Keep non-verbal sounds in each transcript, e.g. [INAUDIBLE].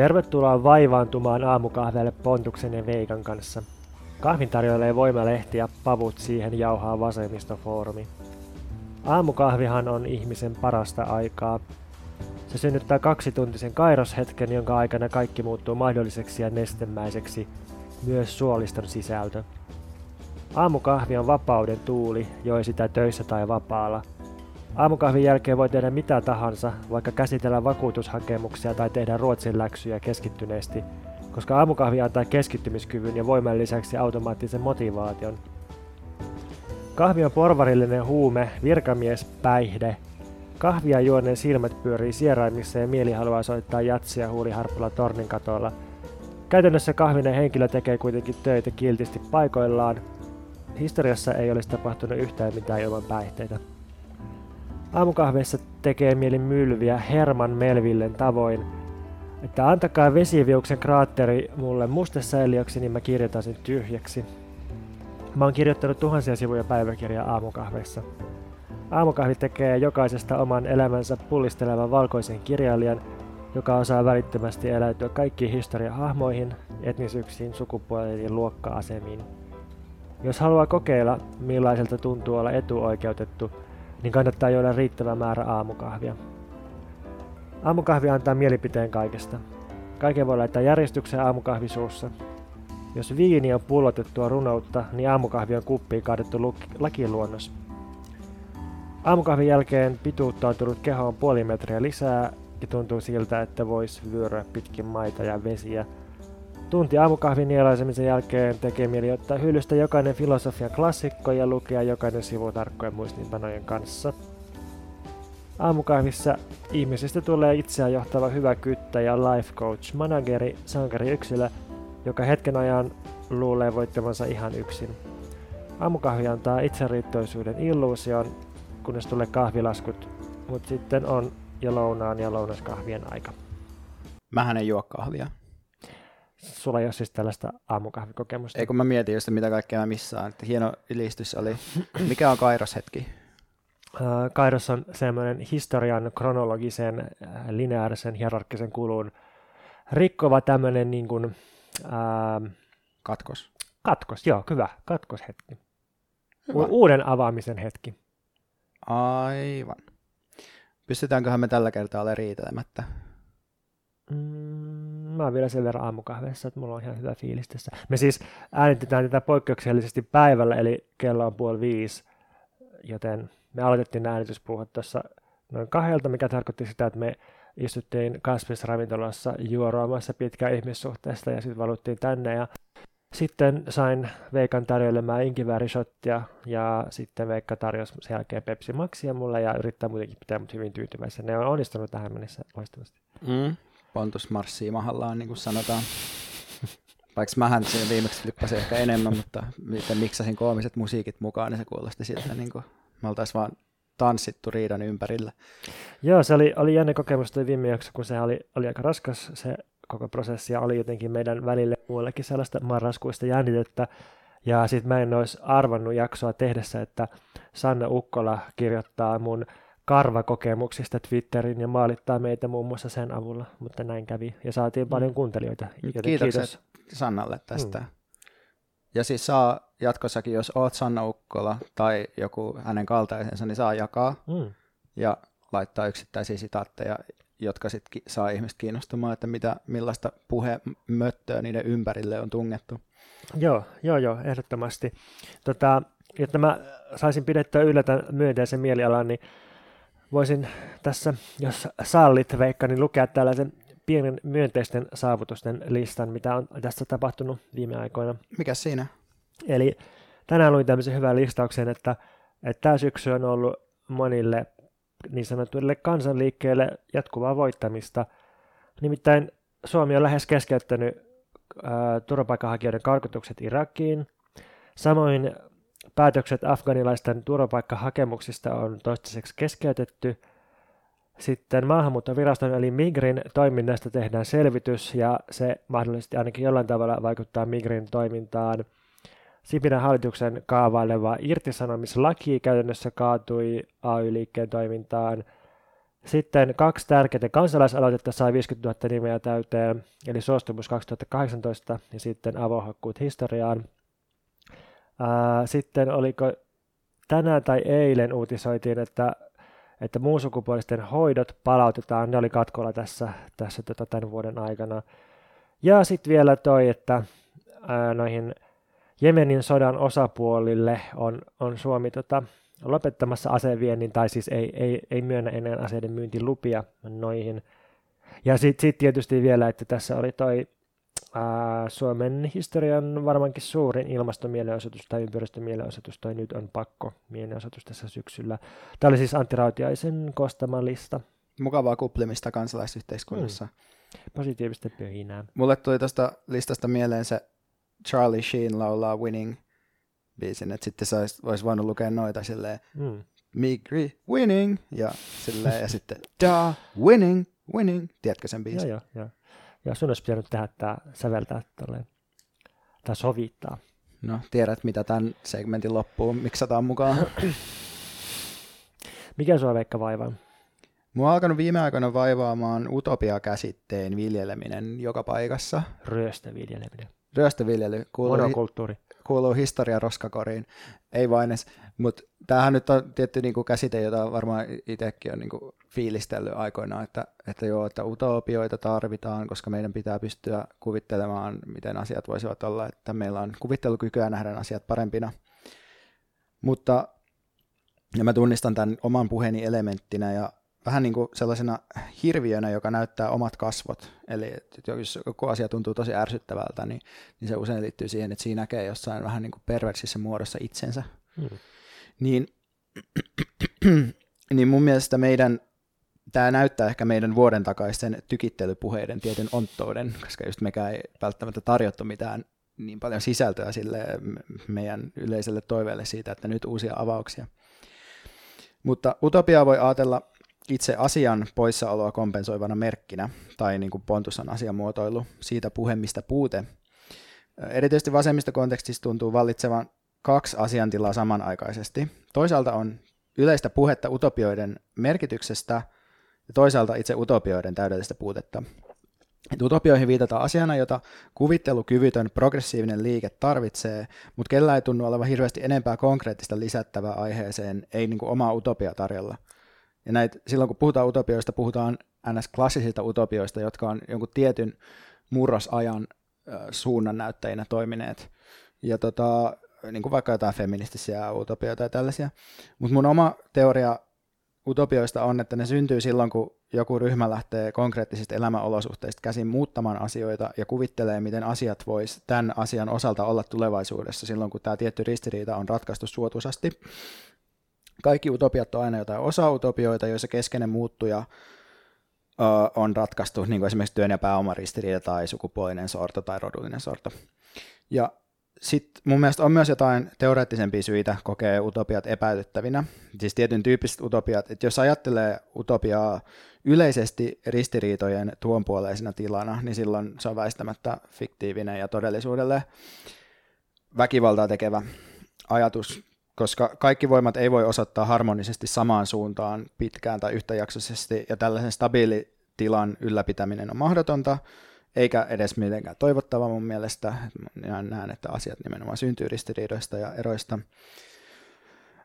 Tervetuloa vaivaantumaan aamukahveelle Pontuksen ja Veikan kanssa. Kahvin tarjoilee voimalehti ja pavut siihen jauhaa vasemmistofoorumi. Aamukahvihan on ihmisen parasta aikaa. Se synnyttää kaksituntisen kairoshetken, jonka aikana kaikki muuttuu mahdolliseksi ja nestemäiseksi, myös suoliston sisältö. Aamukahvi on vapauden tuuli, joi sitä töissä tai vapaalla. Aamukahvin jälkeen voi tehdä mitä tahansa, vaikka käsitellä vakuutushakemuksia tai tehdä ruotsin läksyjä keskittyneesti, koska aamukahvi antaa keskittymiskyvyn ja voiman lisäksi automaattisen motivaation. Kahvi on porvarillinen huume, virkamies, päihde. Kahvia juoneen silmät pyörii sieraimissa ja mieli haluaa soittaa jatsia huuliharpulla tornin katolla. Käytännössä kahvinen henkilö tekee kuitenkin töitä kiltisti paikoillaan. Historiassa ei olisi tapahtunut yhtään mitään ilman päihteitä. Aamukahveissa tekee mieli mylviä Herman Melvillen tavoin, että antakaa vesiviuksen kraatteri mulle mustesäiliöksi, niin mä kirjoitan sen tyhjäksi. Mä oon kirjoittanut tuhansia sivuja päiväkirjaa aamukahveissa. Aamukahvi tekee jokaisesta oman elämänsä pullistelevan valkoisen kirjailijan, joka osaa välittömästi eläytyä kaikkiin historiahahmoihin, etnisyyksiin, sukupuoliin ja luokka-asemiin. Jos haluaa kokeilla, millaiselta tuntuu olla etuoikeutettu, niin kannattaa juoda riittävä määrä aamukahvia. Aamukahvi antaa mielipiteen kaikesta. Kaiken voi laittaa järjestykseen aamukahvisuussa. Jos viini on pullotettua runoutta, niin aamukahvi on kuppiin kaadettu lakiluonnos. Aamukahvin jälkeen pituutta on tullut kehoon puoli metriä lisää ja tuntuu siltä, että voisi vyöryä pitkin maita ja vesiä. Tunti aamukahvin nielaisemisen jälkeen tekee mieli ottaa hyllystä jokainen filosofian klassikko ja lukea jokainen sivu tarkkojen muistinpanojen kanssa. Aamukahvissa ihmisistä tulee itseään johtava hyvä kyttä ja life coach, manageri, sankari yksilö, joka hetken ajan luulee voittavansa ihan yksin. Aamukahvi antaa itseriittoisuuden illuusion, kunnes tulee kahvilaskut, mutta sitten on jo lounaan ja lounaskahvien aika. Mähän en juo kahvia. Sulla ei ole siis tällaista aamukahvikokemusta? Ei kun mä mietin just, mitä kaikkea mä missään. Että hieno ylistys oli. Mikä on kairoshetki? Kairos on semmoinen historian kronologisen, lineaarisen, hierarkkisen kulun rikkova tämmöinen niin kuin, ää, Katkos. Katkos, joo, hyvä. Katkoshetki. Hyvä. Uuden avaamisen hetki. Aivan. Pystytäänköhän me tällä kertaa ole riitelemättä? Mm, mä oon vielä sen verran aamukahveessa, että mulla on ihan hyvä fiilis tässä. Me siis äänitetään tätä poikkeuksellisesti päivällä, eli kello on puoli viisi, joten me aloitettiin äänityspuuhat tuossa noin kahdelta, mikä tarkoitti sitä, että me istuttiin kasvisravintolassa juoroamassa pitkään ihmissuhteesta ja sitten valuttiin tänne ja sitten sain Veikan tarjoilemaan inkiväärisottia ja sitten Veikka tarjosi sen jälkeen Pepsi Maxia mulle ja yrittää muutenkin pitää mut hyvin tyytyväisenä. Ne on onnistunut tähän mennessä loistavasti. Mm. Pontus marssii mahallaan, niin kuin sanotaan. Vaikka mähän siinä viimeksi flippasin ehkä enemmän, mutta miten miksasin koomiset musiikit mukaan, niin se kuulosti siltä, niin kuin me oltaisiin vaan tanssittu riidan ympärillä. Joo, se oli, oli jännä kokemus toi viime jakso, kun se oli, oli aika raskas se koko prosessi ja oli jotenkin meidän välille muillekin sellaista marraskuista jännitettä. Ja sitten mä en olisi arvannut jaksoa tehdessä, että Sanna Ukkola kirjoittaa mun karvakokemuksista Twitterin ja maalittaa meitä muun muassa sen avulla, mutta näin kävi ja saatiin mm. paljon kuuntelijoita. Joten Kiitokset kiitos. Sannalle tästä. Mm. Ja siis saa jatkossakin, jos oot Sanna Ukkola tai joku hänen kaltaisensa, niin saa jakaa mm. ja laittaa yksittäisiä sitaatteja, jotka sitten saa ihmiset kiinnostumaan, että mitä, millaista puhemöttöä niiden ympärille on tungettu. Joo, joo, joo, ehdottomasti. Tota, jotta mä saisin pidettyä yllä tämän myönteisen mielialan, niin voisin tässä, jos sallit Veikka, niin lukea tällaisen pienen myönteisten saavutusten listan, mitä on tässä tapahtunut viime aikoina. Mikä siinä? Eli tänään luin tämmöisen hyvän listauksen, että, että tämä syksy on ollut monille niin sanotuille kansanliikkeille jatkuvaa voittamista. Nimittäin Suomi on lähes keskeyttänyt ää, turvapaikanhakijoiden karkotukset Irakiin. Samoin päätökset afganilaisten turvapaikkahakemuksista on toistaiseksi keskeytetty – sitten maahanmuuttoviraston eli Migrin toiminnasta tehdään selvitys ja se mahdollisesti ainakin jollain tavalla vaikuttaa Migrin toimintaan. Sipinän hallituksen kaavaileva irtisanomislaki käytännössä kaatui AY-liikkeen toimintaan. Sitten kaksi tärkeää kansalaisaloitetta sai 50 000 nimeä täyteen, eli suostumus 2018 ja sitten avohakkuut historiaan. Sitten oliko tänään tai eilen uutisoitiin, että, että muunsukupuolisten hoidot palautetaan, ne oli katkolla tässä, tässä tota, tämän vuoden aikana. Ja sitten vielä toi, että ää, noihin Jemenin sodan osapuolille on, on Suomi tota, lopettamassa aseviennin, tai siis ei, ei, ei myönnä enää aseiden myyntilupia noihin. Ja sitten sit tietysti vielä, että tässä oli toi ää, Suomen historian varmaankin suurin ilmastomielenosoitus tai ympäristömielenosoitus, toi nyt on pakko mielenosoitus tässä syksyllä. Tämä oli siis Antti Rautiaisen kostama lista. Mukavaa kuplimista kansalaisyhteiskunnassa. Hmm. Positiivista pöhinää. Mulle tuli tuosta listasta mieleen se Charlie Sheen laulaa Winning biisin, että sitten sais, olisi voinut lukea noita silleen mm. Migri, winning, ja silleen, ja sitten [LAUGHS] da, winning, winning, tiedätkö sen biisin? Joo, joo, joo. Ja sun olisi pitänyt tehdä tämä säveltää tolleen, tai sovittaa. No, tiedät mitä tämän segmentin loppuun miksataan mukaan. [SNIFFS] Mikä sua Veikka vaivaa? Mua on alkanut viime aikoina vaivaamaan utopia-käsitteen viljeleminen joka paikassa. Ryöstöviljeleminen. Ryöstöviljely. Kuuluu, Monokulttuuri. Kuuluu historia roskakoriin. Ei vain edes. Mutta tämähän nyt on tietty niinku käsite, jota varmaan itsekin on niinku fiilistellyt aikoinaan, että, että joo, että utopioita tarvitaan, koska meidän pitää pystyä kuvittelemaan, miten asiat voisivat olla, että meillä on kuvittelukykyä nähdä asiat parempina. Mutta ja mä tunnistan tämän oman puheeni elementtinä ja vähän niin kuin sellaisena hirviönä, joka näyttää omat kasvot. Eli jos joku asia tuntuu tosi ärsyttävältä, niin, niin se usein liittyy siihen, että siinä näkee jossain vähän niin kuin perversissä muodossa itsensä. Hmm. Niin, niin mun mielestä meidän, tämä näyttää ehkä meidän vuoden takaisten tykittelypuheiden tietyn onttouden, koska just mekään ei välttämättä tarjottu mitään niin paljon sisältöä sille meidän yleiselle toiveelle siitä, että nyt uusia avauksia. Mutta utopia voi ajatella itse asian poissaoloa kompensoivana merkkinä, tai niin kuin Pontus on asiamuotoilu, siitä puhe, mistä puute. Erityisesti vasemmistokontekstissa tuntuu vallitsevan kaksi asiantilaa samanaikaisesti. Toisaalta on yleistä puhetta utopioiden merkityksestä, ja toisaalta itse utopioiden täydellistä puutetta. Et utopioihin viitataan asiana, jota kuvittelukyvytön progressiivinen liike tarvitsee, mutta kellä ei tunnu olevan hirveästi enempää konkreettista lisättävää aiheeseen, ei niin kuin omaa utopia tarjolla – ja näitä, silloin kun puhutaan utopioista, puhutaan ns-klassisista utopioista, jotka on jonkun tietyn murrosajan äh, suunnan näyttäjinä toimineet. Ja tota, niin kuin vaikka jotain feministisiä utopioita ja tällaisia. Mutta mun oma teoria utopioista on, että ne syntyy silloin, kun joku ryhmä lähtee konkreettisista elämäolosuhteista käsin muuttamaan asioita ja kuvittelee, miten asiat vois tämän asian osalta olla tulevaisuudessa silloin, kun tämä tietty ristiriita on ratkaistu suotuisasti kaikki utopiat on aina jotain osa-utopioita, joissa keskeinen muuttuja on ratkaistu, niin kuin esimerkiksi työn ja pääoman ristiriita tai sukupuolinen sorto tai rodullinen sorto. Ja sitten mun mielestä on myös jotain teoreettisempia syitä kokea utopiat epäilyttävinä, siis tietyn tyyppiset utopiat, että jos ajattelee utopiaa yleisesti ristiriitojen tuonpuoleisena tilana, niin silloin se on väistämättä fiktiivinen ja todellisuudelle väkivaltaa tekevä ajatus, koska kaikki voimat ei voi osoittaa harmonisesti samaan suuntaan pitkään tai yhtäjaksoisesti, ja tällaisen stabiilitilan ylläpitäminen on mahdotonta, eikä edes mitenkään toivottava mun mielestä. Minä näen, että asiat nimenomaan syntyy ristiriidoista ja eroista.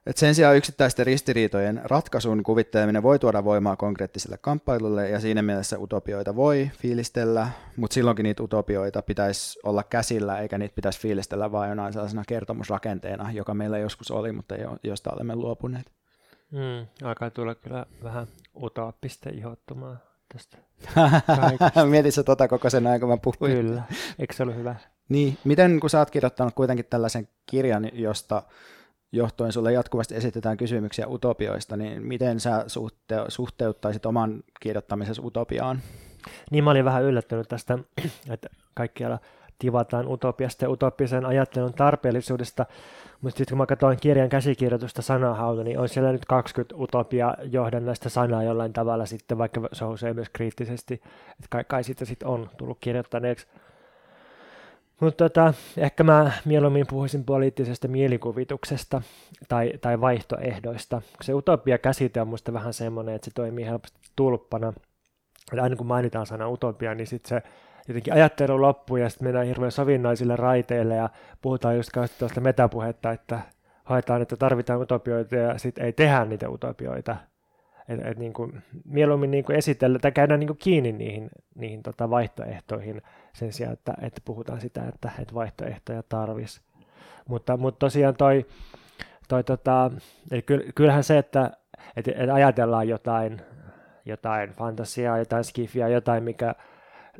Et sen sijaan yksittäisten ristiriitojen ratkaisun kuvitteleminen voi tuoda voimaa konkreettiselle kamppailulle, ja siinä mielessä utopioita voi fiilistellä, mutta silloinkin niitä utopioita pitäisi olla käsillä, eikä niitä pitäisi fiilistellä vain jonain sellaisena kertomusrakenteena, joka meillä joskus oli, mutta josta olemme luopuneet. Mm, alkaa tulla kyllä vähän utopista ihottumaan tästä. [LAUGHS] Mietit sä tota koko sen ajan, kun mä puhuin? Kyllä, eikö se ollut hyvä? Niin, miten kun sä oot kirjoittanut kuitenkin tällaisen kirjan, josta johtuen sulle jatkuvasti esitetään kysymyksiä utopioista, niin miten sä suhte- suhteuttaisit oman kirjoittamisesi utopiaan? Niin mä olin vähän yllättynyt tästä, [CLEARS THROAT] että kaikkialla tivataan utopiasta ja utopisen ajattelun tarpeellisuudesta, mutta sitten kun mä katsoin kirjan käsikirjoitusta sanahauta, niin on siellä nyt 20 utopia johdannaista sanaa jollain tavalla sitten, vaikka se usein myös kriittisesti, että kai, kai siitä sitten on tullut kirjoittaneeksi. Mutta tota, ehkä mä mieluummin puhuisin poliittisesta mielikuvituksesta tai, tai vaihtoehdoista. Se utopia-käsite on musta vähän semmoinen, että se toimii helposti tulppana. Ja aina kun mainitaan sana utopia, niin sitten se jotenkin ajattelu loppuu ja sitten mennään hirveän sovinnaisille raiteille ja puhutaan just tuosta metapuhetta, että haetaan, että tarvitaan utopioita ja sitten ei tehdä niitä utopioita. Et, et niin kuin, mieluummin niin kuin esitellä tai käydään niin kuin kiinni niihin, niihin tota vaihtoehtoihin sen sijaan, että, että puhutaan sitä, että, että vaihtoehtoja tarvisi. Mutta, mutta tosiaan toi, toi tota, eli kyllähän se, että, että, että ajatellaan jotain, jotain fantasiaa, jotain skifiä, jotain, mikä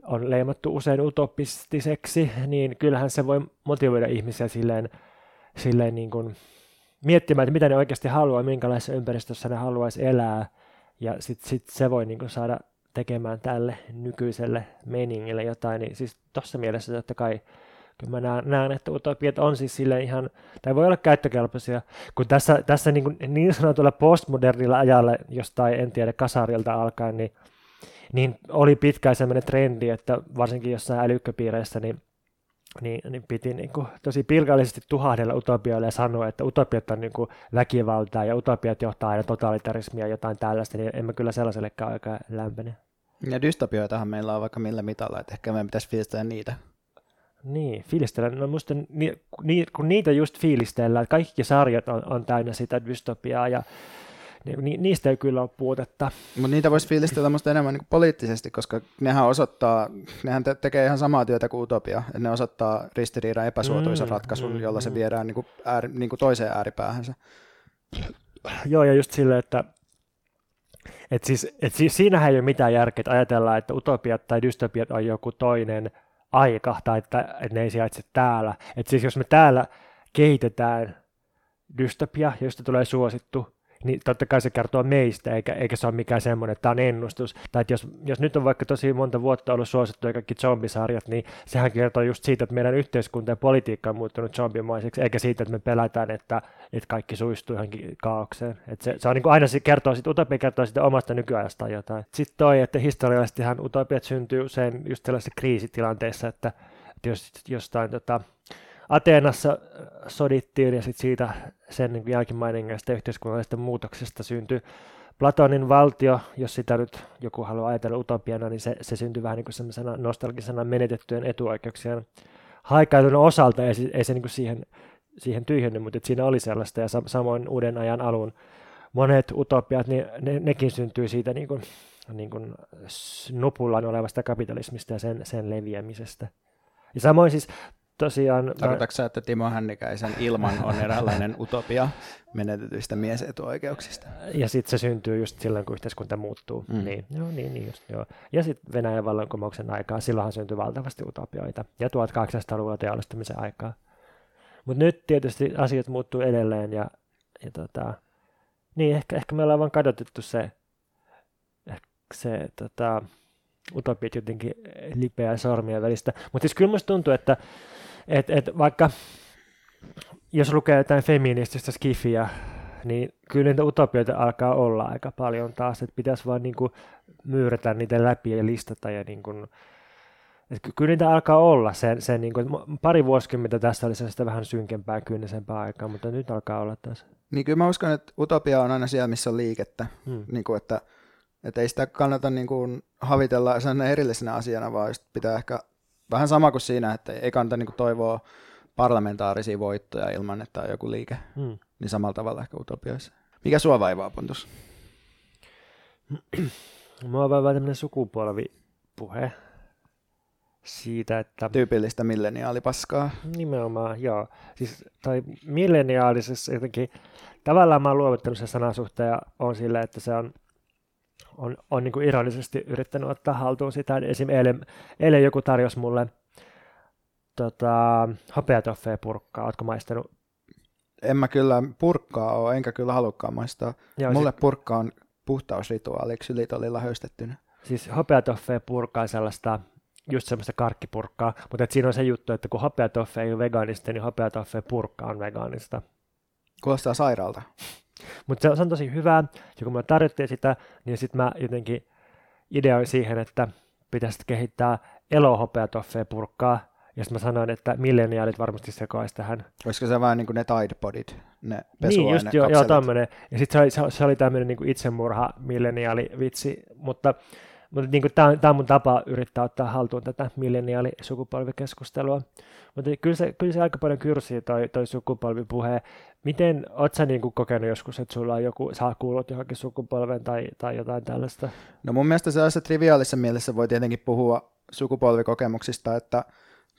on leimattu usein utopistiseksi, niin kyllähän se voi motivoida ihmisiä silleen, silleen niin kuin miettimään, että mitä ne oikeasti haluaa, minkälaisessa ympäristössä ne haluaisi elää, ja sitten sit se voi niin saada tekemään tälle nykyiselle meningille jotain, niin siis tuossa mielessä totta kai kyllä mä näen, näen, että utopiat on siis sille ihan, tai voi olla käyttökelpoisia, kun tässä, tässä niin, kuin niin sanotulla postmodernilla ajalla, jostain en tiedä kasarilta alkaen, niin, niin oli pitkään sellainen trendi, että varsinkin jossain älykköpiireissä, niin niin, niin piti niin kuin, tosi pilkallisesti tuhahdella utopioille ja sanoa, että utopiat on niin kuin, väkivaltaa ja utopiat johtaa aina totalitarismia ja jotain tällaista, niin emme kyllä sellaisellekaan aika lämpene. Ja dystopioitahan meillä on vaikka millä mitalla, että ehkä meidän pitäisi fiilistellä niitä. Niin, fiilistellä. No musta ni, ni, kun niitä just fiilistellään, kaikki sarjat on, on täynnä sitä dystopiaa ja ni, niistä ei kyllä ole puutetta. Mutta niitä voisi fiilistellä musta enemmän niin poliittisesti, koska nehän osoittaa, nehän te- tekee ihan samaa työtä kuin Utopia, että ne osoittaa ristiriidan epäsuotuisen mm, ratkaisun, mm, jolla mm. se viedään niin kuin ääri, niin kuin toiseen ääripäähänsä. Joo, ja just silleen, että et siis, et siis siinähän ei ole mitään järkeä, että ajatellaan, että utopiat tai dystopiat on joku toinen aika, tai että, että ne ei sijaitse täällä. Et siis jos me täällä kehitetään dystopia, josta tulee suosittu, niin totta kai se kertoo meistä, eikä, eikä se ole mikään semmoinen, että tämä on ennustus. Tai että jos, jos nyt on vaikka tosi monta vuotta ollut suosittu kaikki zombisarjat, niin sehän kertoo just siitä, että meidän yhteiskunta ja politiikka on muuttunut zombimaiseksi, eikä siitä, että me pelätään, että, että kaikki suistuu johonkin kaaukseen. Et se, se on niin kuin aina se kertoo, sit, utopia kertoo sitä omasta nykyajasta jotain. Sitten toi, että historiallisestihan utopiat syntyy usein just sellaisissa kriisitilanteissa, että, että jos jostain tota, Ateenassa äh, sodittiin ja sitten siitä sen niin jälkimainingeista yhteiskunnallisesta muutoksesta syntyi Platonin valtio, jos sitä nyt joku haluaa ajatella utopiana, niin se, se syntyi vähän niin kuin nostalgisena menetettyjen etuoikeuksien haikailun osalta, ei, ei se niin kuin siihen, siihen tyhjennyt, mutta siinä oli sellaista, ja samoin uuden ajan alun monet utopiat, niin ne, nekin syntyy siitä niin kuin, niin kuin nupullaan olevasta kapitalismista ja sen, sen leviämisestä. Ja samoin siis tosiaan... Tarkoitatko mä... että Timo Hännikäisen ilman on eräänlainen utopia menetetyistä miesetuoikeuksista? Ja sitten se syntyy just silloin, kun yhteiskunta muuttuu. Mm. Niin, joo, niin, niin just, joo. Ja sitten Venäjän vallankumouksen aikaa, silloinhan syntyi valtavasti utopioita. Ja 1800-luvulla teollistamisen aikaa. Mutta nyt tietysti asiat muuttuu edelleen ja, ja tota, niin ehkä, ehkä me ollaan vaan kadotettu se, se tota, utopiat jotenkin lipeää sormien välistä. Mutta siis kyllä musta tuntuu, että et, et vaikka jos lukee jotain feminististä skifiä, niin kyllä niitä utopioita alkaa olla aika paljon taas, että pitäisi vaan niin kuin myyrätä niitä läpi ja listata ja niin kuin, että kyllä niitä alkaa olla. Se, se niin kuin, pari vuosikymmentä tässä oli sellaista vähän synkempää, kynnisempää aikaa, mutta nyt alkaa olla taas. Niin kyllä mä uskon, että utopia on aina siellä, missä on liikettä. Hmm. Niin kuin, että, että ei sitä kannata niin kuin havitella sen erillisenä asiana, vaan pitää ehkä vähän sama kuin siinä, että ei kannata niin kuin toivoa parlamentaarisia voittoja ilman, että on joku liike. Hmm. Niin samalla tavalla ehkä utopioissa. Mikä sua vaivaa, Pontus? [CLEARS THROAT] Mua vaivaa tämmöinen sukupolvipuhe siitä, että... Tyypillistä milleniaalipaskaa. Nimenomaan, joo. Siis, tai milleniaalisessa jotenkin, tavallaan mä oon luovuttanut sen sanasuhteen ja on sillä, että se on on, on niin kuin ironisesti yrittänyt ottaa haltuun sitä. Esim. Eilen, eilen joku tarjosi mulle tota, hopeatoffea purkkaa. Oletko maistanut? En mä kyllä purkkaa ole, enkä kyllä halukkaan maistaa. Joo, mulle sit... purkka on puhtausrituaali, ylitolilla höystettynä. Siis hopeatoffea purkkaa sellaista just semmoista karkkipurkkaa, mutta et siinä on se juttu, että kun hopeatoffe ei ole vegaanista, niin hopeatoffe purkka on vegaanista. Kuulostaa sairaalta. Mutta se, on tosi hyvää, ja kun me tarjottiin sitä, niin sitten mä jotenkin ideoin siihen, että pitäisi kehittää elohopeatoffea purkkaa, Ja sitten mä sanoin, että milleniaalit varmasti sekoaisi tähän. Olisiko se vähän niin kuin ne Tidepodit, ne Niin, just joo, joo tämmöinen. Ja sitten se oli, se oli tämmöinen niin itsemurha milleniaalivitsi, mutta mutta niin tämä on mun tapa yrittää ottaa haltuun tätä milleniaalisukupolvikeskustelua. Mutta kyllä se, kyllä se aika paljon kyrsii toi, toi sukupolvipuhe. Miten, oot sä niin kokenut joskus, että sulla on joku, sä kuulut johonkin sukupolven tai, tai jotain tällaista? No mun mielestä sellaisessa triviaalissa mielessä voi tietenkin puhua sukupolvikokemuksista, että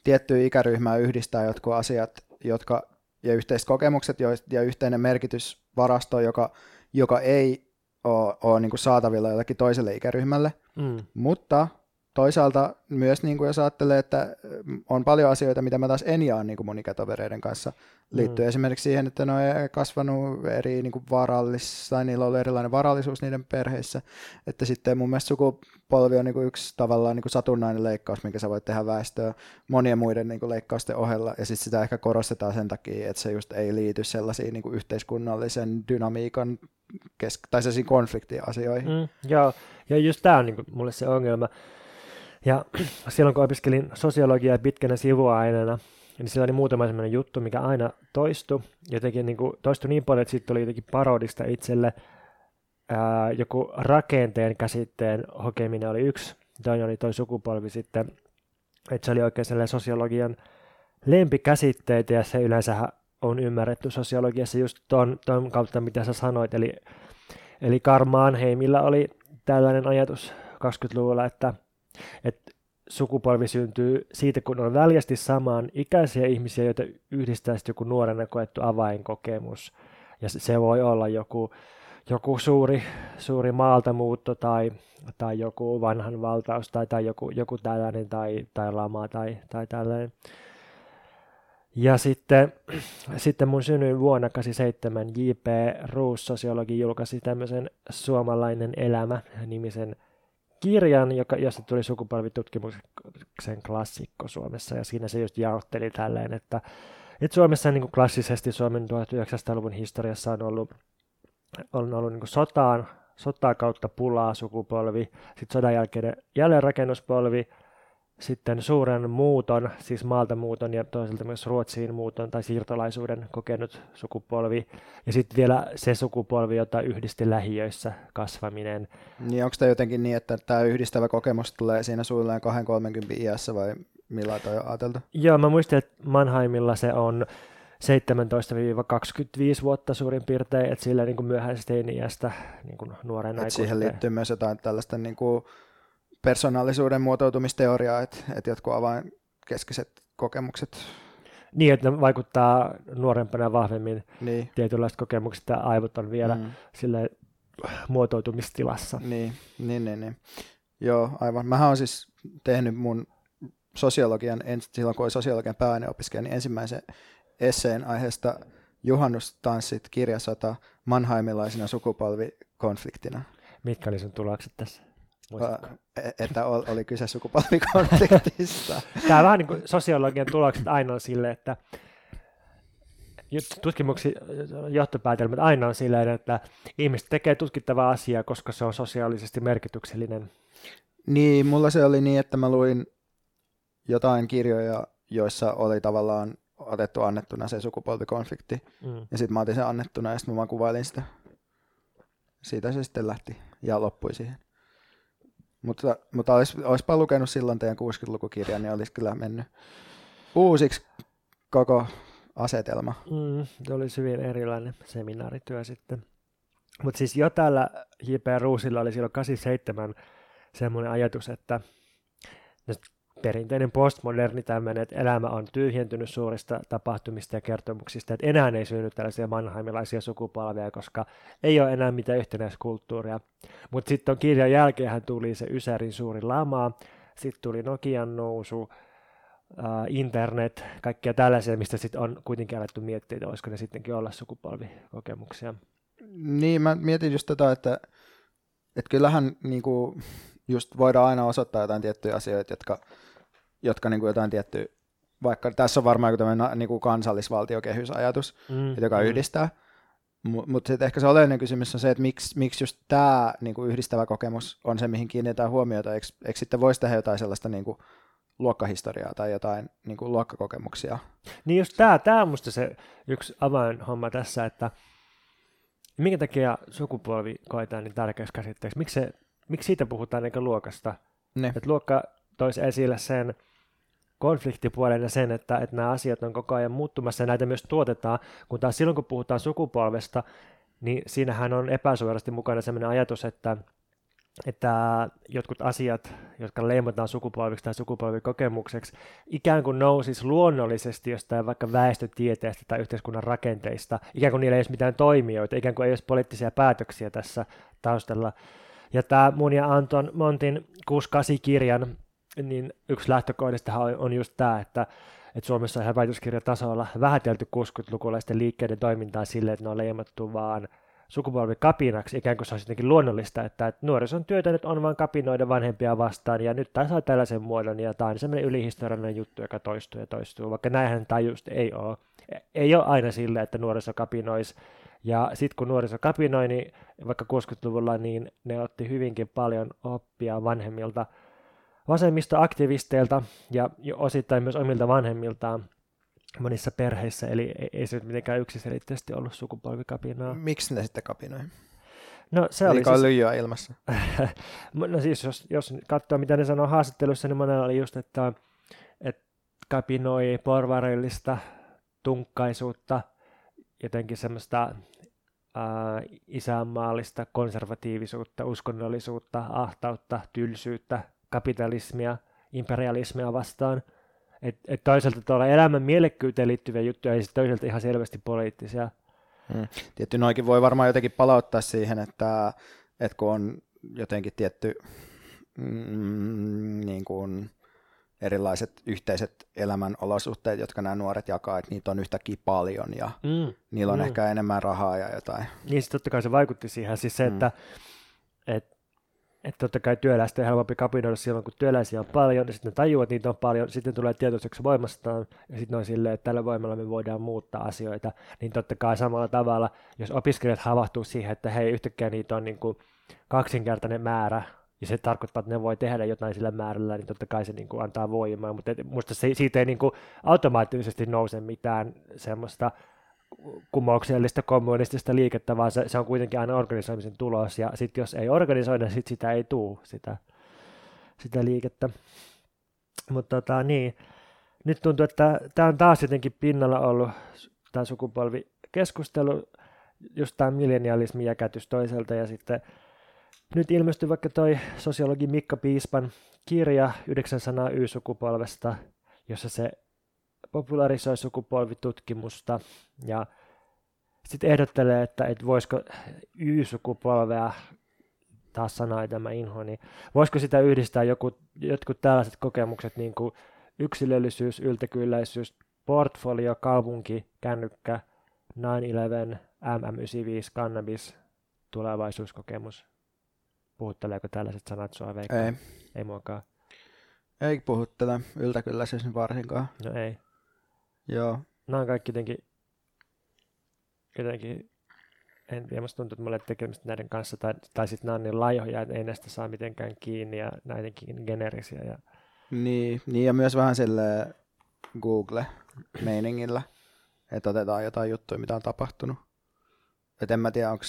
tiettyä ikäryhmää yhdistää jotkut asiat, jotka, ja yhteiset kokemukset ja yhteinen merkitysvarasto, joka, joka ei ole, ole niin saatavilla jollekin toiselle ikäryhmälle. Mm. Mutta toisaalta myös niin kuin jos ajattelee, että on paljon asioita, mitä mä taas en jaa niin kuin mun ikätovereiden kanssa, liittyy mm. esimerkiksi siihen, että ne on kasvanut eri niin kuin varallis, tai niillä on ollut erilainen varallisuus niiden perheissä, että sitten mun mielestä sukupolvi on niin kuin yksi tavallaan niin kuin satunnainen leikkaus, minkä sä voit tehdä väestöä monien muiden niin kuin leikkausten ohella, ja sitten sitä ehkä korostetaan sen takia, että se just ei liity sellaisiin niin kuin yhteiskunnallisen dynamiikan kesk- tai sellaisiin konfliktiasioihin. Mm, joo, ja just tämä on niin kuin, mulle se ongelma, ja [CLEARS THROAT] silloin kun opiskelin sosiologiaa pitkänä sivuaineena, niin sillä oli muutama sellainen juttu, mikä aina toistui. Jotenkin niin kuin, toistui niin paljon, että siitä tuli jotenkin parodista itselle. Ää, joku rakenteen käsitteen hokeminen oli yksi. Toinen oli toi sukupolvi sitten. Että se oli oikein sellainen sosiologian lempikäsitteitä ja se yleensä on ymmärretty sosiologiassa just ton, ton kautta, mitä sä sanoit. Eli, eli Karl Mannheimilla oli tällainen ajatus 20-luvulla, että – että sukupolvi syntyy siitä, kun on väljästi samaan ikäisiä ihmisiä, joita yhdistää joku nuorena koettu avainkokemus. Ja se voi olla joku, joku suuri, suuri maaltamuutto tai, tai joku vanhan valtaus tai, tai joku, joku tällainen tai, tai lama tai, tai tällainen. Ja sitten, [CLEARS THROAT] sitten mun synnyin vuonna 87 J.P. Roos, sosiologi, julkaisi tämmöisen Suomalainen elämä nimisen kirjan, joka, josta tuli sukupolvitutkimuksen klassikko Suomessa, ja siinä se just jaotteli tälleen, että, että Suomessa niin kuin klassisesti Suomen 1900-luvun historiassa on ollut, on ollut niin kuin sotaan, sotaa kautta pulaa sukupolvi, sitten sodan jälkeen jälleenrakennuspolvi, sitten suuren muuton, siis maalta muuton ja toisaalta myös Ruotsiin muuton tai siirtolaisuuden kokenut sukupolvi. Ja sitten vielä se sukupolvi, jota yhdisti lähiöissä kasvaminen. Niin onko tämä jotenkin niin, että tämä yhdistävä kokemus tulee siinä suunnilleen 2-30 iässä vai millä toi on ajateltu? Joo, mä muistin, että Mannheimilla se on 17-25 vuotta suurin piirtein, että sillä niin kuin myöhäisestä iästä niin kuin nuoren Siihen liittyy myös jotain tällaista niin kuin persoonallisuuden muotoutumisteoriaa, että, että jotkut keskeiset kokemukset niin, että ne vaikuttaa nuorempana vahvemmin niin. tietynlaiset kokemukset ja aivot on vielä mm. sille muotoutumistilassa. Niin, niin, niin, niin. Joo, aivan. Mähän olen siis tehnyt mun sosiologian, silloin kun olin sosiologian pääaineopiskelija, niin ensimmäisen esseen aiheesta juhannustanssit kirjasota Mannheimilaisena sukupolvikonfliktina. Mitkä oli sun tulokset tässä? Muistatko? Että oli kyse sukupolvikonfliktista. [LAUGHS] Tämä on vähän niin kuin sosiologian tulokset aina on sille, että tutkimuksen johtopäätelmät aina on silleen, että ihmiset tekee tutkittavaa asiaa, koska se on sosiaalisesti merkityksellinen. Niin, mulla se oli niin, että mä luin jotain kirjoja, joissa oli tavallaan otettu annettuna se sukupolvikonflikti, mm. ja sitten mä otin sen annettuna, ja sitten mä kuvailin sitä. Siitä se sitten lähti ja loppui siihen. Mutta, mutta olisi, olisipa lukenut silloin teidän 60-lukukirjan, niin olisi kyllä mennyt uusiksi koko asetelma. Mm, se olisi hyvin erilainen seminaarityö sitten. Mutta siis jo täällä J.P. Ruusilla oli silloin 87 semmoinen ajatus, että perinteinen postmoderni tämmöinen, että elämä on tyhjentynyt suurista tapahtumista ja kertomuksista, että enää ei synny tällaisia manheimilaisia sukupolvia, koska ei ole enää mitään yhtenäiskulttuuria. Mutta sitten on kirjan jälkeen tuli se Ysärin suuri lama, sitten tuli Nokian nousu, internet, kaikkia tällaisia, mistä sitten on kuitenkin alettu miettiä, että olisiko ne sittenkin olla sukupolvikokemuksia. Niin, mä mietin just tätä, että, että kyllähän niin kuin, just voidaan aina osoittaa jotain tiettyjä asioita, jotka jotka niin kuin jotain tiettyä, vaikka tässä on varmaan joku tämmöinen niin kuin kansallisvaltiokehysajatus, mm, joka mm. yhdistää, mutta mut sitten ehkä se oleellinen kysymys on se, että miksi, miksi just tämä niin kuin yhdistävä kokemus on se, mihin kiinnitetään huomiota, eikö, eikö sitten voisi tehdä jotain sellaista niin kuin luokkahistoriaa tai jotain niin kuin luokkakokemuksia. Niin just tämä, tämä on musta se yksi avainhomma tässä, että minkä takia sukupuoli koetaan niin tärkeäksi käsitteeksi? Miksi, se, miksi siitä puhutaan eikä luokasta? Ne. Että luokka toisi esille sen konfliktipuolen ja sen, että, että nämä asiat on koko ajan muuttumassa ja näitä myös tuotetaan, kun taas silloin kun puhutaan sukupolvesta, niin siinähän on epäsuorasti mukana sellainen ajatus, että että jotkut asiat, jotka leimataan sukupolviksi tai sukupolvikokemukseksi, ikään kuin nousis luonnollisesti jostain vaikka väestötieteestä tai yhteiskunnan rakenteista, ikään kuin niillä ei olisi mitään toimijoita, ikään kuin ei olisi poliittisia päätöksiä tässä taustalla. Ja tämä mun ja Anton Montin 68 kirjan niin yksi lähtökohdista on just tämä, että, että Suomessa on ihan väitöskirjatasolla vähätelty 60-lukulaisten liikkeiden toimintaa sille, että ne on leimattu vaan – sukupolvikapinaksi, ikään kuin se olisi jotenkin luonnollista, että, että nuorison työtä nyt on vain kapinoida vanhempia vastaan, ja nyt tämä saa tällaisen muodon, ja tämä on semmoinen ylihistoriallinen juttu, joka toistuu ja toistuu, vaikka näinhän tämä just ei ole. Ei ole aina sille, että nuoriso kapinoisi, ja sitten kun nuoriso kapinoi, niin vaikka 60-luvulla, niin ne otti hyvinkin paljon oppia vanhemmilta vasemmistoaktivisteilta ja osittain myös omilta vanhemmiltaan, monissa perheissä, eli ei se mitenkään yksiselitteisesti ollut sukupolvikapinaa. Miksi ne sitten kapinoi? No se oli siis... lyijyä ilmassa. [LAUGHS] no siis jos, jos katsoo mitä ne sanoo haastattelussa, niin monella oli just, että, että kapinoi porvarillista tunkkaisuutta, jotenkin semmoista ää, isänmaallista konservatiivisuutta, uskonnollisuutta, ahtautta, tylsyyttä, kapitalismia, imperialismia vastaan – et, et toisaalta tuolla elämän mielekkyyteen liittyviä juttuja ja sitten toisaalta ihan selvästi poliittisia. Hmm. Tietty noikin voi varmaan jotenkin palauttaa siihen, että, että kun on jotenkin tietty mm, niin kuin erilaiset yhteiset elämän olosuhteet, jotka nämä nuoret jakaa, että niitä on yhtäkkiä paljon ja mm. niillä on mm. ehkä enemmän rahaa ja jotain. Niin, totta kai se vaikutti siihen. Siis se, mm. että, että että totta kai työläistä on helpompi kapinoida silloin, kun työläisiä on paljon, ja sitten ne tajuaa, että niitä on paljon, sitten tulee tietoiseksi voimastaan, ja sitten on silleen, että tällä voimalla me voidaan muuttaa asioita, niin totta kai samalla tavalla, jos opiskelijat havahtuu siihen, että hei, yhtäkkiä niitä on niin kuin kaksinkertainen määrä, ja se tarkoittaa, että ne voi tehdä jotain sillä määrällä, niin totta kai se niin kuin antaa voimaa, mutta minusta siitä ei niin kuin automaattisesti nouse mitään semmoista kumouksellista kommunistista liikettä, vaan se, se on kuitenkin aina organisoimisen tulos, ja sitten jos ei organisoida, sit sitä ei tule sitä, sitä liikettä. Mutta tota, niin, nyt tuntuu, että tämä on taas jotenkin pinnalla ollut tämä sukupolvikeskustelu, just tämä millenialismi jäkätys toiselta, ja sitten nyt ilmestyi vaikka toi sosiologi Mikka Piispan kirja Yhdeksän sanaa Y-sukupolvesta, jossa se popularisoi sukupolvitutkimusta ja sitten ehdottelee, että, että voisiko Y-sukupolvea, taas sanoi tämä inho, niin voisiko sitä yhdistää joku, jotkut tällaiset kokemukset, niin kuin yksilöllisyys, yltäkylläisyys, portfolio, kaupunki, kännykkä, 9-11, MM95, cannabis, tulevaisuuskokemus. Puhutteleeko tällaiset sanat sua Veikka? Ei. Ei muakaan. Ei puhuttele yltäkylläisyys varsinkaan. No ei. Joo. Nämä on kaikki jotenkin, jotenkin en tiedä, musta tuntuu, että mulla tekemistä näiden kanssa, tai, tai sitten nämä on niin laihoja, että ei näistä saa mitenkään kiinni, ja näidenkin generisiä. Ja... Niin, niin, ja myös vähän sille Google-meiningillä, että otetaan jotain juttuja, mitä on tapahtunut. Et en mä tiedä, onko...